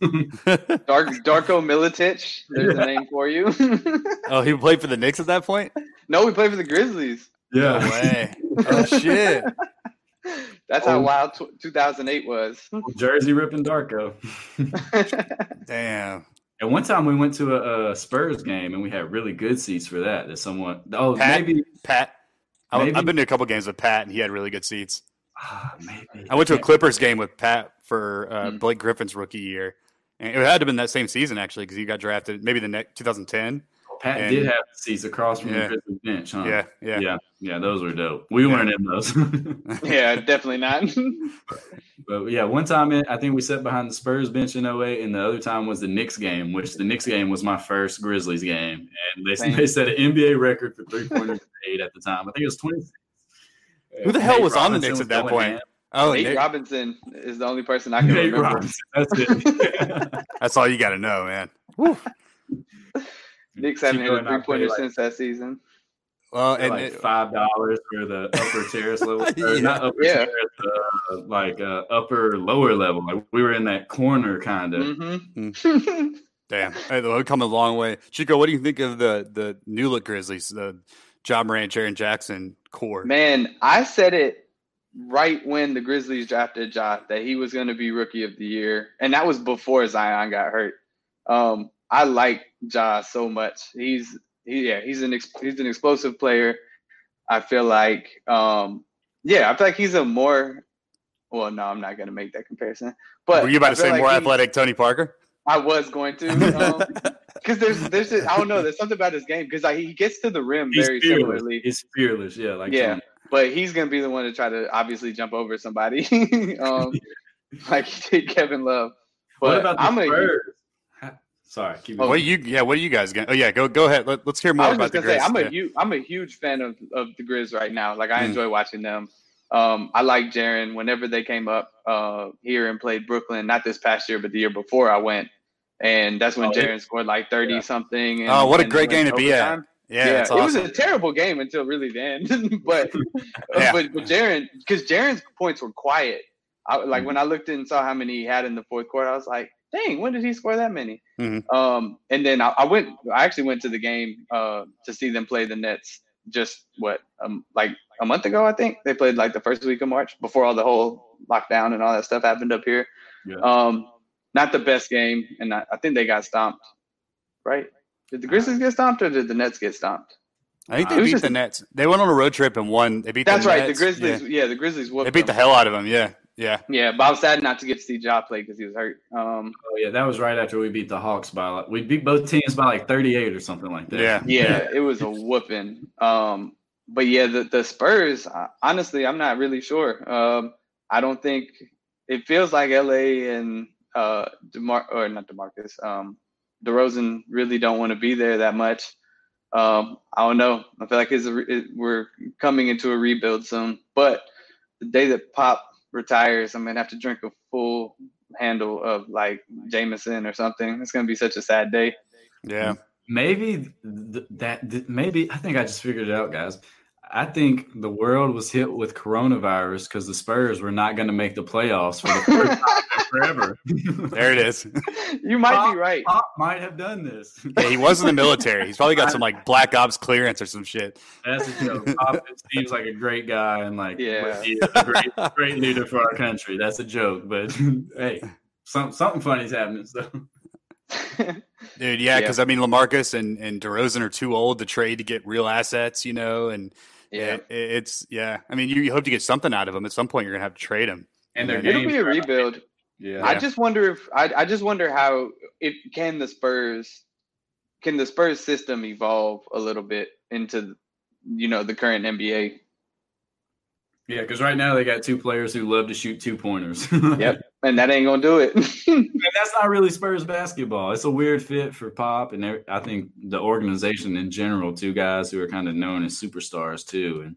Dark Darko Milicic. There's a name for you. oh, he played for the Knicks at that point. no, we played for the Grizzlies. No yeah, way. oh shit. That's how Oh. wild tw 2008 was. Jersey ripping Darko. Damn. And one time we went to a, a Spurs game and we had really good seats for that. That someone oh Pat? maybe Pat. I, Maybe. I've been to a couple games with Pat, and he had really good seats. ah, maybe I went to a Clippers game with Pat for uh, Hmm. Blake Griffin's rookie year. And it had to have been that same season, actually, because he got drafted maybe the next 2010. Pat and- did have seats across from Yeah. the Christmas bench, huh? Yeah, yeah. yeah, yeah. Those were dope. We Yeah. weren't in those. yeah, definitely not. But yeah, one time in, I think we sat behind the Spurs bench in 08, and the other time was the Knicks game, which the Knicks game was my first Grizzlies game. And they, Same. they set an NBA record for three pointers eight at the time. I think it was 26. Who the hell Nate was on the Robinson Knicks at that point? ham. Oh, Nate Nate- Robinson is the only person I can Nate remember. Robinson. That's it. that's all you got to know, man. Knicks haven't hit a three pointer like, since that season. Well, and like it- five dollars for the upper terrace level, Yeah. not upper Yeah. terrace, uh, like uh, upper lower level. Like we were in that corner kind of. hmm damn, hey, they've come a long way. Chico, what do you think of the the new look Grizzlies, the Ja Morant, Jaren Jackson core? Man, I said it right when the Grizzlies drafted Ja that he was going to be rookie of the year, and that was before Zion got hurt. Um, I like Ja so much. He's he, yeah, he's an ex- he's an explosive player. I feel like um, yeah, I feel like he's a more well, no, I'm not going to make that comparison. But Were you about to say like more he- athletic Tony Parker? I was going to. Um, because there's there's just, I don't know there's something about his game because like, he gets to the rim He's very fearless. similarly. He's fearless. Yeah, like Yeah. Tony. but he's gonna be the one to try to obviously jump over somebody, um, like he did Kevin Love. But What about the I'm a, Spurs? Ha- Sorry, keep What going. you? Yeah, what are you guys going? Oh yeah, go go ahead. Let, us hear more I was about just the gonna say Grizz. I'm a Yeah. huge I'm a huge fan of of the Grizz right now. Like I Mm. enjoy watching them. Um, I like Jaren whenever they came up uh, here and played Brooklyn. Not this past year, but the year before I went, and that's when Oh. Jaren scored like thirty Yeah. something. And, Oh, what a great game to be at. Yeah, Yeah, that's it was a terrible game until really the end. but Yeah. but but Jaren, because Jaren's points were quiet. I, like when I looked and saw how many he had in the fourth quarter, I was like, "Dang, when did he score that many?" Mhm. Um, and then I, I went. I actually went to the game uh, to see them play the Nets. Just what, um, like a month ago, I think they played like the first week of March before all the whole lockdown and all that stuff happened up here. Yeah. Um, not the best game, and I, I think they got stomped. Right? Did the Grizzlies get stomped or did the Nets get stomped? I think they was beat just- the Nets. They went on a road trip and won. They beat. That's the right. Nets. The Grizzlies, Yeah. yeah, the Grizzlies They beat the hell out of them. Yeah, yeah. Yeah, but I was sad not to get to see Ja play because he was hurt. Um, Oh yeah, that was right after we beat the Hawks by like we beat both teams by like 38 or something like that. Yeah. yeah, it was a whooping. Um, but yeah, the the Spurs. uh, Honestly, I'm not really sure. Um, I don't think it feels like LA and uh, Demar or not Demarcus. Um, DeRozan really don't want to be there that much. Um, I don't know. I feel like it's a, re- it, we're coming into a rebuild soon. But the day that Pop retires, I'm gonna have to drink a full handle of like Jameson or something. It's gonna be such a sad day. Yeah. Maybe th- that th- maybe I think I just figured it out, guys. I think the world was hit with coronavirus because the Spurs were not going to make the playoffs for the first time forever. There it is. You might Pop- be right. Pop might have done this. Yeah, he was in the military. He's probably got some like black ops clearance or some shit. That's a joke. Pop seems like a great guy and like Yeah. he is a great, great leader for our country. That's a joke, but hey, some, something funny's happening. So Dude, yeah, Yeah. because I mean, Lamarcus and and DeRozan are too old to trade to get real assets, you know, and yeah, it, it's yeah. I mean, you, you hope to get something out of them at some point. You're gonna have to trade them. and their it'll game. be a rebuild. Yeah, I just wonder if I, I just wonder how if can the Spurs can the Spurs system evolve a little bit into you know the current NBA. yeah, because right now they got two players who love to shoot two pointers. Yep, and that ain't gonna do it. And that's not really Spurs basketball. It's a weird fit for Pop, and I think the organization in general, two guys who are kind of known as superstars too.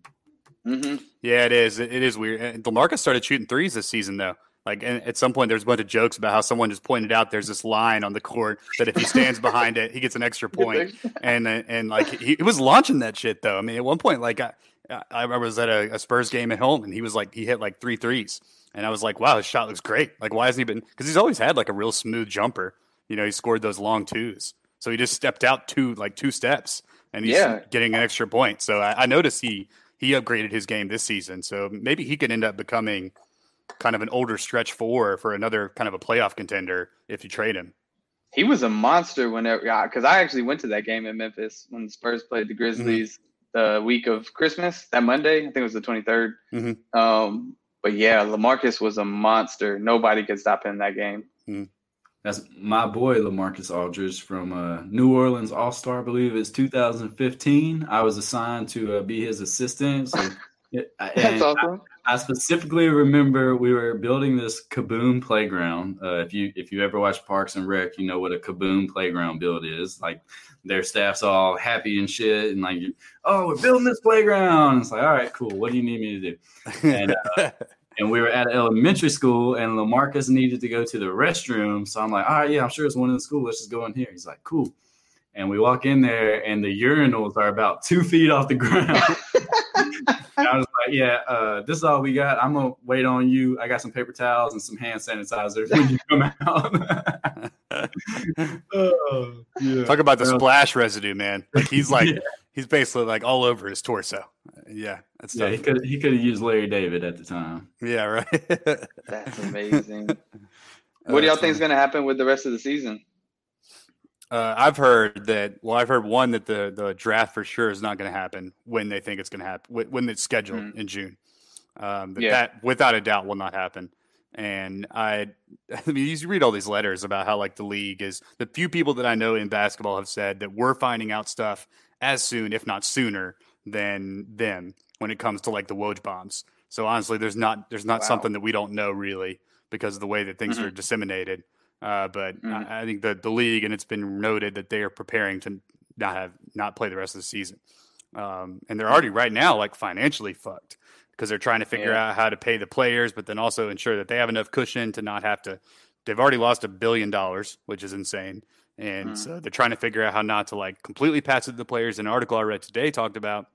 And hmm Yeah, it is. It, it is weird. And Lamarcus started shooting threes this season, though. Like, and at some point, there's a bunch of jokes about how someone just pointed out there's this line on the court that if he stands behind it, he gets an extra point. And and like he, he was launching that shit though. I mean, at one point, like I, I was at a, a Spurs game at home, and he was like he hit like three threes, and I was like, wow, his shot looks great. Like, why hasn't he been? Because he's always had like a real smooth jumper. You know, he scored those long twos, so he just stepped out two like two steps, and he's Yeah. getting an extra point. So I, I noticed he he upgraded his game this season. So maybe he could end up becoming kind of an older stretch four for another kind of a playoff contender if you trade him. He was a monster whenever, because I actually went to that game in Memphis when the Spurs played the Grizzlies mm-hmm. the week of Christmas, that Monday. I think it was the 23rd. Mm-hmm. Um, but yeah, Lamarcus was a monster. Nobody could stop him in that game. Mm-hmm. That's my boy Lamarcus Aldridge from uh, New Orleans All Star. I believe it's 2015. I was assigned to uh, be his assistant. So, That's awesome. I, specifically remember we were building this Kaboom playground. Uh, if you if you ever watch Parks and Rec, you know what a Kaboom playground build is. Like their staff's all happy and shit, and like, oh, we're building this playground. It's like, all right, cool. What do you need me to do? And uh, and we were at elementary school, and Lamarcus needed to go to the restroom. So I'm like, all right, yeah, I'm sure it's one in the school. Let's just go in here. He's like, cool. And we walk in there, and the urinals are about two feet off the ground. I was like, yeah, uh, this is all we got. I'm gonna wait on you. I got some paper towels and some hand sanitizer when you come out. oh, yeah. Talk about the splash residue, man. Like he's like yeah. he's basically like all over his torso. Yeah, that's yeah. Tough. He could he could have used Larry David at the time. Yeah, right. that's amazing. what do y'all think is going to happen with the rest of the season? Uh, I've heard that. Well, I've heard one that the the draft for sure is not going to happen when they think it's going to happen when it's scheduled mm-hmm. in June. Um, yeah. that without a doubt will not happen. And I, I mean, you read all these letters about how like the league is the few people that I know in basketball have said that we're finding out stuff as soon, if not sooner, than them when it comes to like the Woj bombs. So honestly, there's not there's not wow. something that we don't know really because of the way that things mm-hmm. are disseminated. Uh, but mm-hmm. I, I, think the the league and it's been noted that they are preparing to not have not play the rest of the season. Um, and they're already right now like financially fucked because they're trying to figure yeah. out how to pay the players, but then also ensure that they have enough cushion to not have to. They've already lost a billion dollars, which is insane, and mm. so they're trying to figure out how not to like completely pass it to the players. An article I read today talked about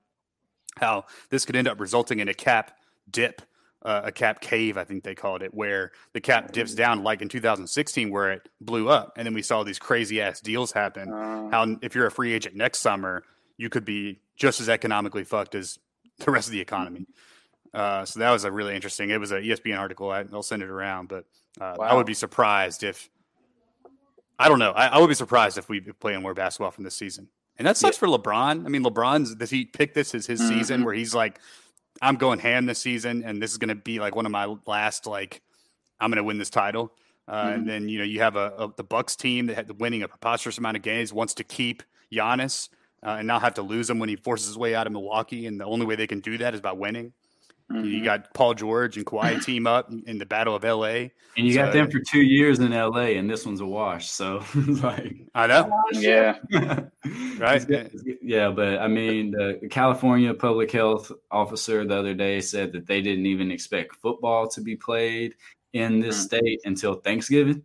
how this could end up resulting in a cap dip. Uh, a cap cave, I think they called it, where the cap dips down, like in 2016, where it blew up, and then we saw these crazy ass deals happen. Uh, how if you're a free agent next summer, you could be just as economically fucked as the rest of the economy. Uh, so that was a really interesting. It was an ESPN article. I, will send it around, but uh, wow. I would be surprised if I don't know. I, I, would be surprised if we play more basketball from this season. And that sucks yeah. for LeBron. I mean, LeBron's does he pick this as his mm-hmm. season where he's like, I'm going ham this season, and this is going to be like one of my last like, I'm going to win this title. Uh, mm-hmm. And then you know you have a, a, the Bucks team that had winning a preposterous amount of games wants to keep Giannis uh, and not have to lose him when he forces his way out of Milwaukee, and the only way they can do that is by winning. Mm-hmm. You got Paul George and Kawhi team up in the Battle of LA. And you so, got them for two years in LA, and this one's a wash. So, like, I know. Yeah. right. Yeah. But I mean, the California public health officer the other day said that they didn't even expect football to be played in this mm-hmm. state until Thanksgiving.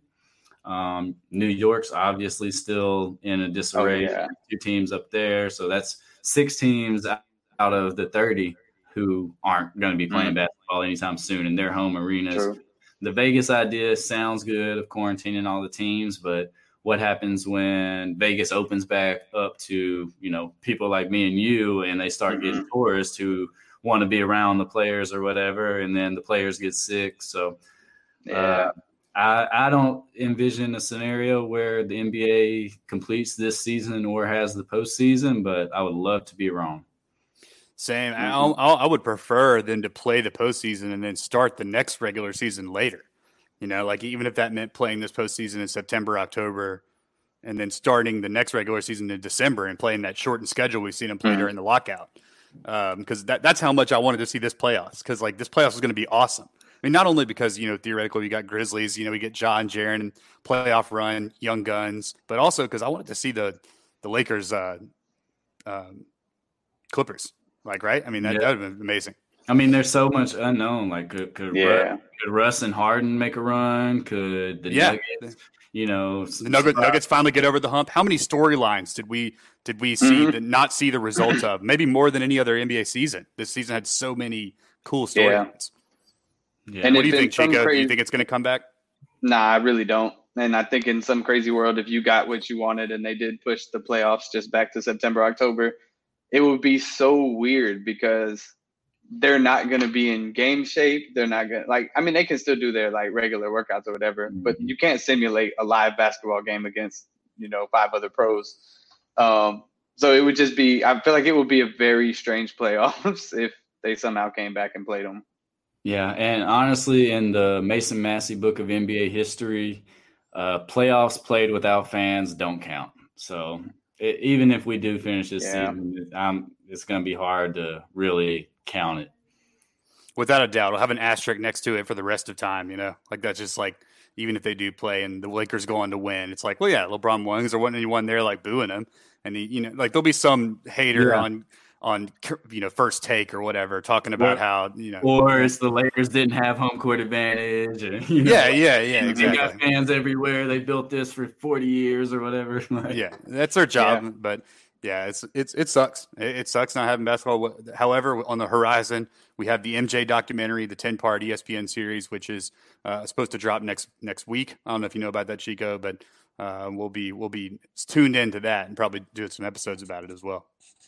Um, New York's obviously still in a disarray. Oh, yeah. Two teams up there. So that's six teams out of the 30 who aren't going to be playing mm-hmm. basketball anytime soon in their home arenas. True. The Vegas idea sounds good of quarantining all the teams, but what happens when Vegas opens back up to, you know, people like me and you and they start mm-hmm. getting tourists who want to be around the players or whatever and then the players get sick. So uh, yeah. Uh, I, I don't envision a scenario where the NBA completes this season or has the postseason, but I would love to be wrong. Same. Mm-hmm. I, I would prefer them to play the postseason and then start the next regular season later. You know, like even if that meant playing this postseason in September, October, and then starting the next regular season in December and playing that shortened schedule we've seen them play mm-hmm. during the lockout. Because um, that, that's how much I wanted to see this playoffs. Because like this playoffs is going to be awesome. I mean, not only because you know theoretically we got Grizzlies, you know we get Ja, Jaren, and playoff run, young guns, but also because I wanted to see the the Lakers, uh, um, Clippers. Like, right? I mean, that, yeah. that would have been amazing. I mean, there's so much unknown. Like, could could, yeah. Russ, could Russ and Harden make a run? Could the yeah. Nuggets, you know, the Nuggets, Nuggets finally get over the hump? How many storylines did we did we see mm-hmm. that not see the results of? Maybe more than any other NBA season. This season had so many cool storylines. Yeah. yeah. And what do you think, Chico? Crazy... Do you think it's going to come back? Nah, I really don't. And I think in some crazy world, if you got what you wanted and they did push the playoffs just back to September, October, it would be so weird because they're not going to be in game shape. They're not going to like. I mean, they can still do their like regular workouts or whatever, but Mhm. you can't simulate a live basketball game against you know five other pros. Um, so it would just be. I feel like it would be a very strange playoffs if they somehow came back and played them. Yeah, and honestly, in the Mason Massey book of NBA history, uh, playoffs played without fans don't count. So it, even if we do finish this Yeah. season, um, it's going to be hard to really count it. Without a doubt, I'll have an asterisk next to it for the rest of time. You know, like that's just like even if they do play and the Lakers go on to win, it's like, well, yeah, LeBron won because there wasn't anyone there like booing him, and he, you know, like there'll be some hater Yeah. on on you know first take or whatever talking about Or- how you know, Or it's the Lakers didn't have home court advantage, and you know, yeah, yeah, yeah, they exactly. got fans everywhere. They built this for forty years or whatever. Like, yeah, that's their job. But yeah, it's it's it sucks. It, it sucks not having basketball. However, on the horizon, we have the MJ documentary, the ten part ESPN series, which is uh, supposed to drop next next week. I don't know if you know about that, Chico, but uh, we'll be we'll be tuned into that and probably do some episodes about it as well.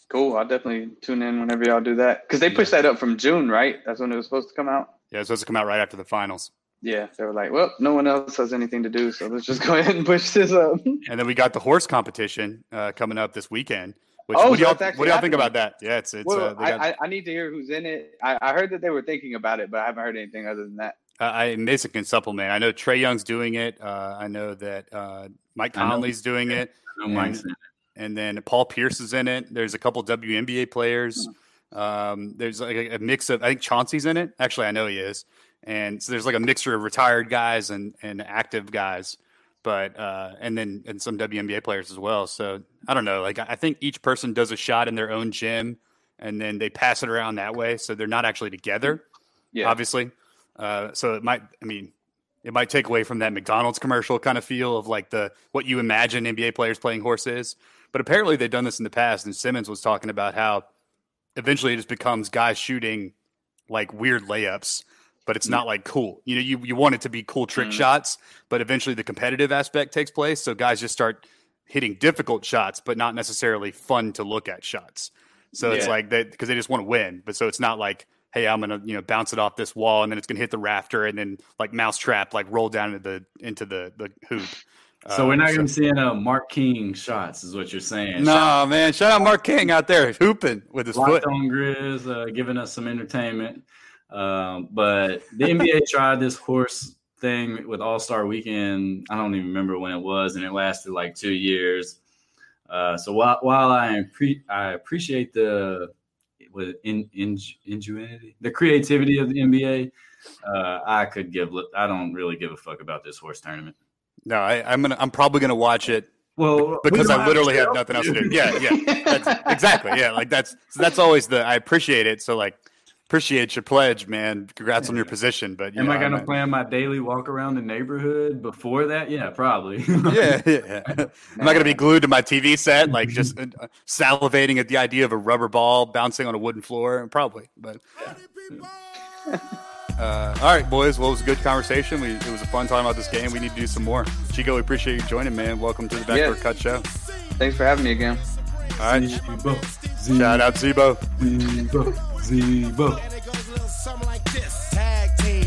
Cool. I'll definitely tune in whenever y'all do that because they pushed that up from June, right? That's when it was supposed to come out. Yeah, it's supposed to come out right after the finals. Yeah, they were like, well, no one else has anything to do, so let's just go ahead and push this up. And then we got the horse competition uh, coming up this weekend. Which, Oh, what do y'all, what do y'all think about that? Yeah, it's it's. well, uh, they got- I, I, I need to hear who's in it. I, I heard that they were thinking about it, but I haven't heard anything other than that. Uh, I Mason can supplement. I know Trae Young's doing it. Uh, I know that uh, Mike Conley's doing it, I'm like saying, and then Paul Pierce is in it. There's a couple WNBA players. Um, there's like a, a mix of. I think Chauncey's in it. Actually, I know he is. And so there's like a mixture of retired guys and and active guys, but uh, and then and some WNBA players as well. So I don't know. Like I I think each person does a shot in their own gym, and then they pass it around that way. So they're not actually together Yeah. obviously. Uh, so it might, I mean, it might take away from that McDonald's commercial kind of feel of like the what you imagine NBA players playing horse is. But apparently they've done this in the past, and Simmons was talking about how eventually it just becomes guys shooting like weird layups, but it's not like cool. You know, you you want it to be cool trick Mm. shots, but eventually the competitive aspect takes place, so guys just start hitting difficult shots, but not necessarily fun to look at shots. So it's like they because they just want to win, but so it's not like hey, I'm gonna you know bounce it off this wall and then it's gonna hit the rafter and then like mousetrap like roll down into the into the the hoop. So we're Uh, not going to see uh, Mark King shots, is what you're saying. No man, shout out Mark King out there hooping with his foot. Locked on Grizz, uh, giving us some entertainment. Um, but the NBA tried this horse thing with All Star Weekend. I don't even remember when it was, and it lasted like two years. Uh, so while while I pre- I appreciate the with in, in ingenuity, the creativity of the NBA, uh, I could give. I don't really give a fuck about this horse tournament. No, I, I'm gonna I'm probably gonna watch it Well, because we I literally shit have nothing else to do. Yeah, yeah, that's, exactly. Yeah, like that's so that's always the I appreciate it. So like appreciate your pledge, man. Congrats on your position. But you Am know, I going to I'm- plan my daily walk around the neighborhood before that? Yeah, probably. Yeah, yeah. yeah. I'm not gonna be glued to my TV set, like just uh, salivating at the idea of a rubber ball bouncing on a wooden floor. Probably, but. Uh, all right, boys. Well, it was a good conversation. We, it was a fun time about this game. We need to do some more. Chico, we appreciate you joining, man. Welcome to the Backdoor Yeah. Cut Show. Thanks for having me again. All right, Z-Bo, shout out Z-Bo. Z-Bo, Z-Bo. And it goes a little something like this. Tag team back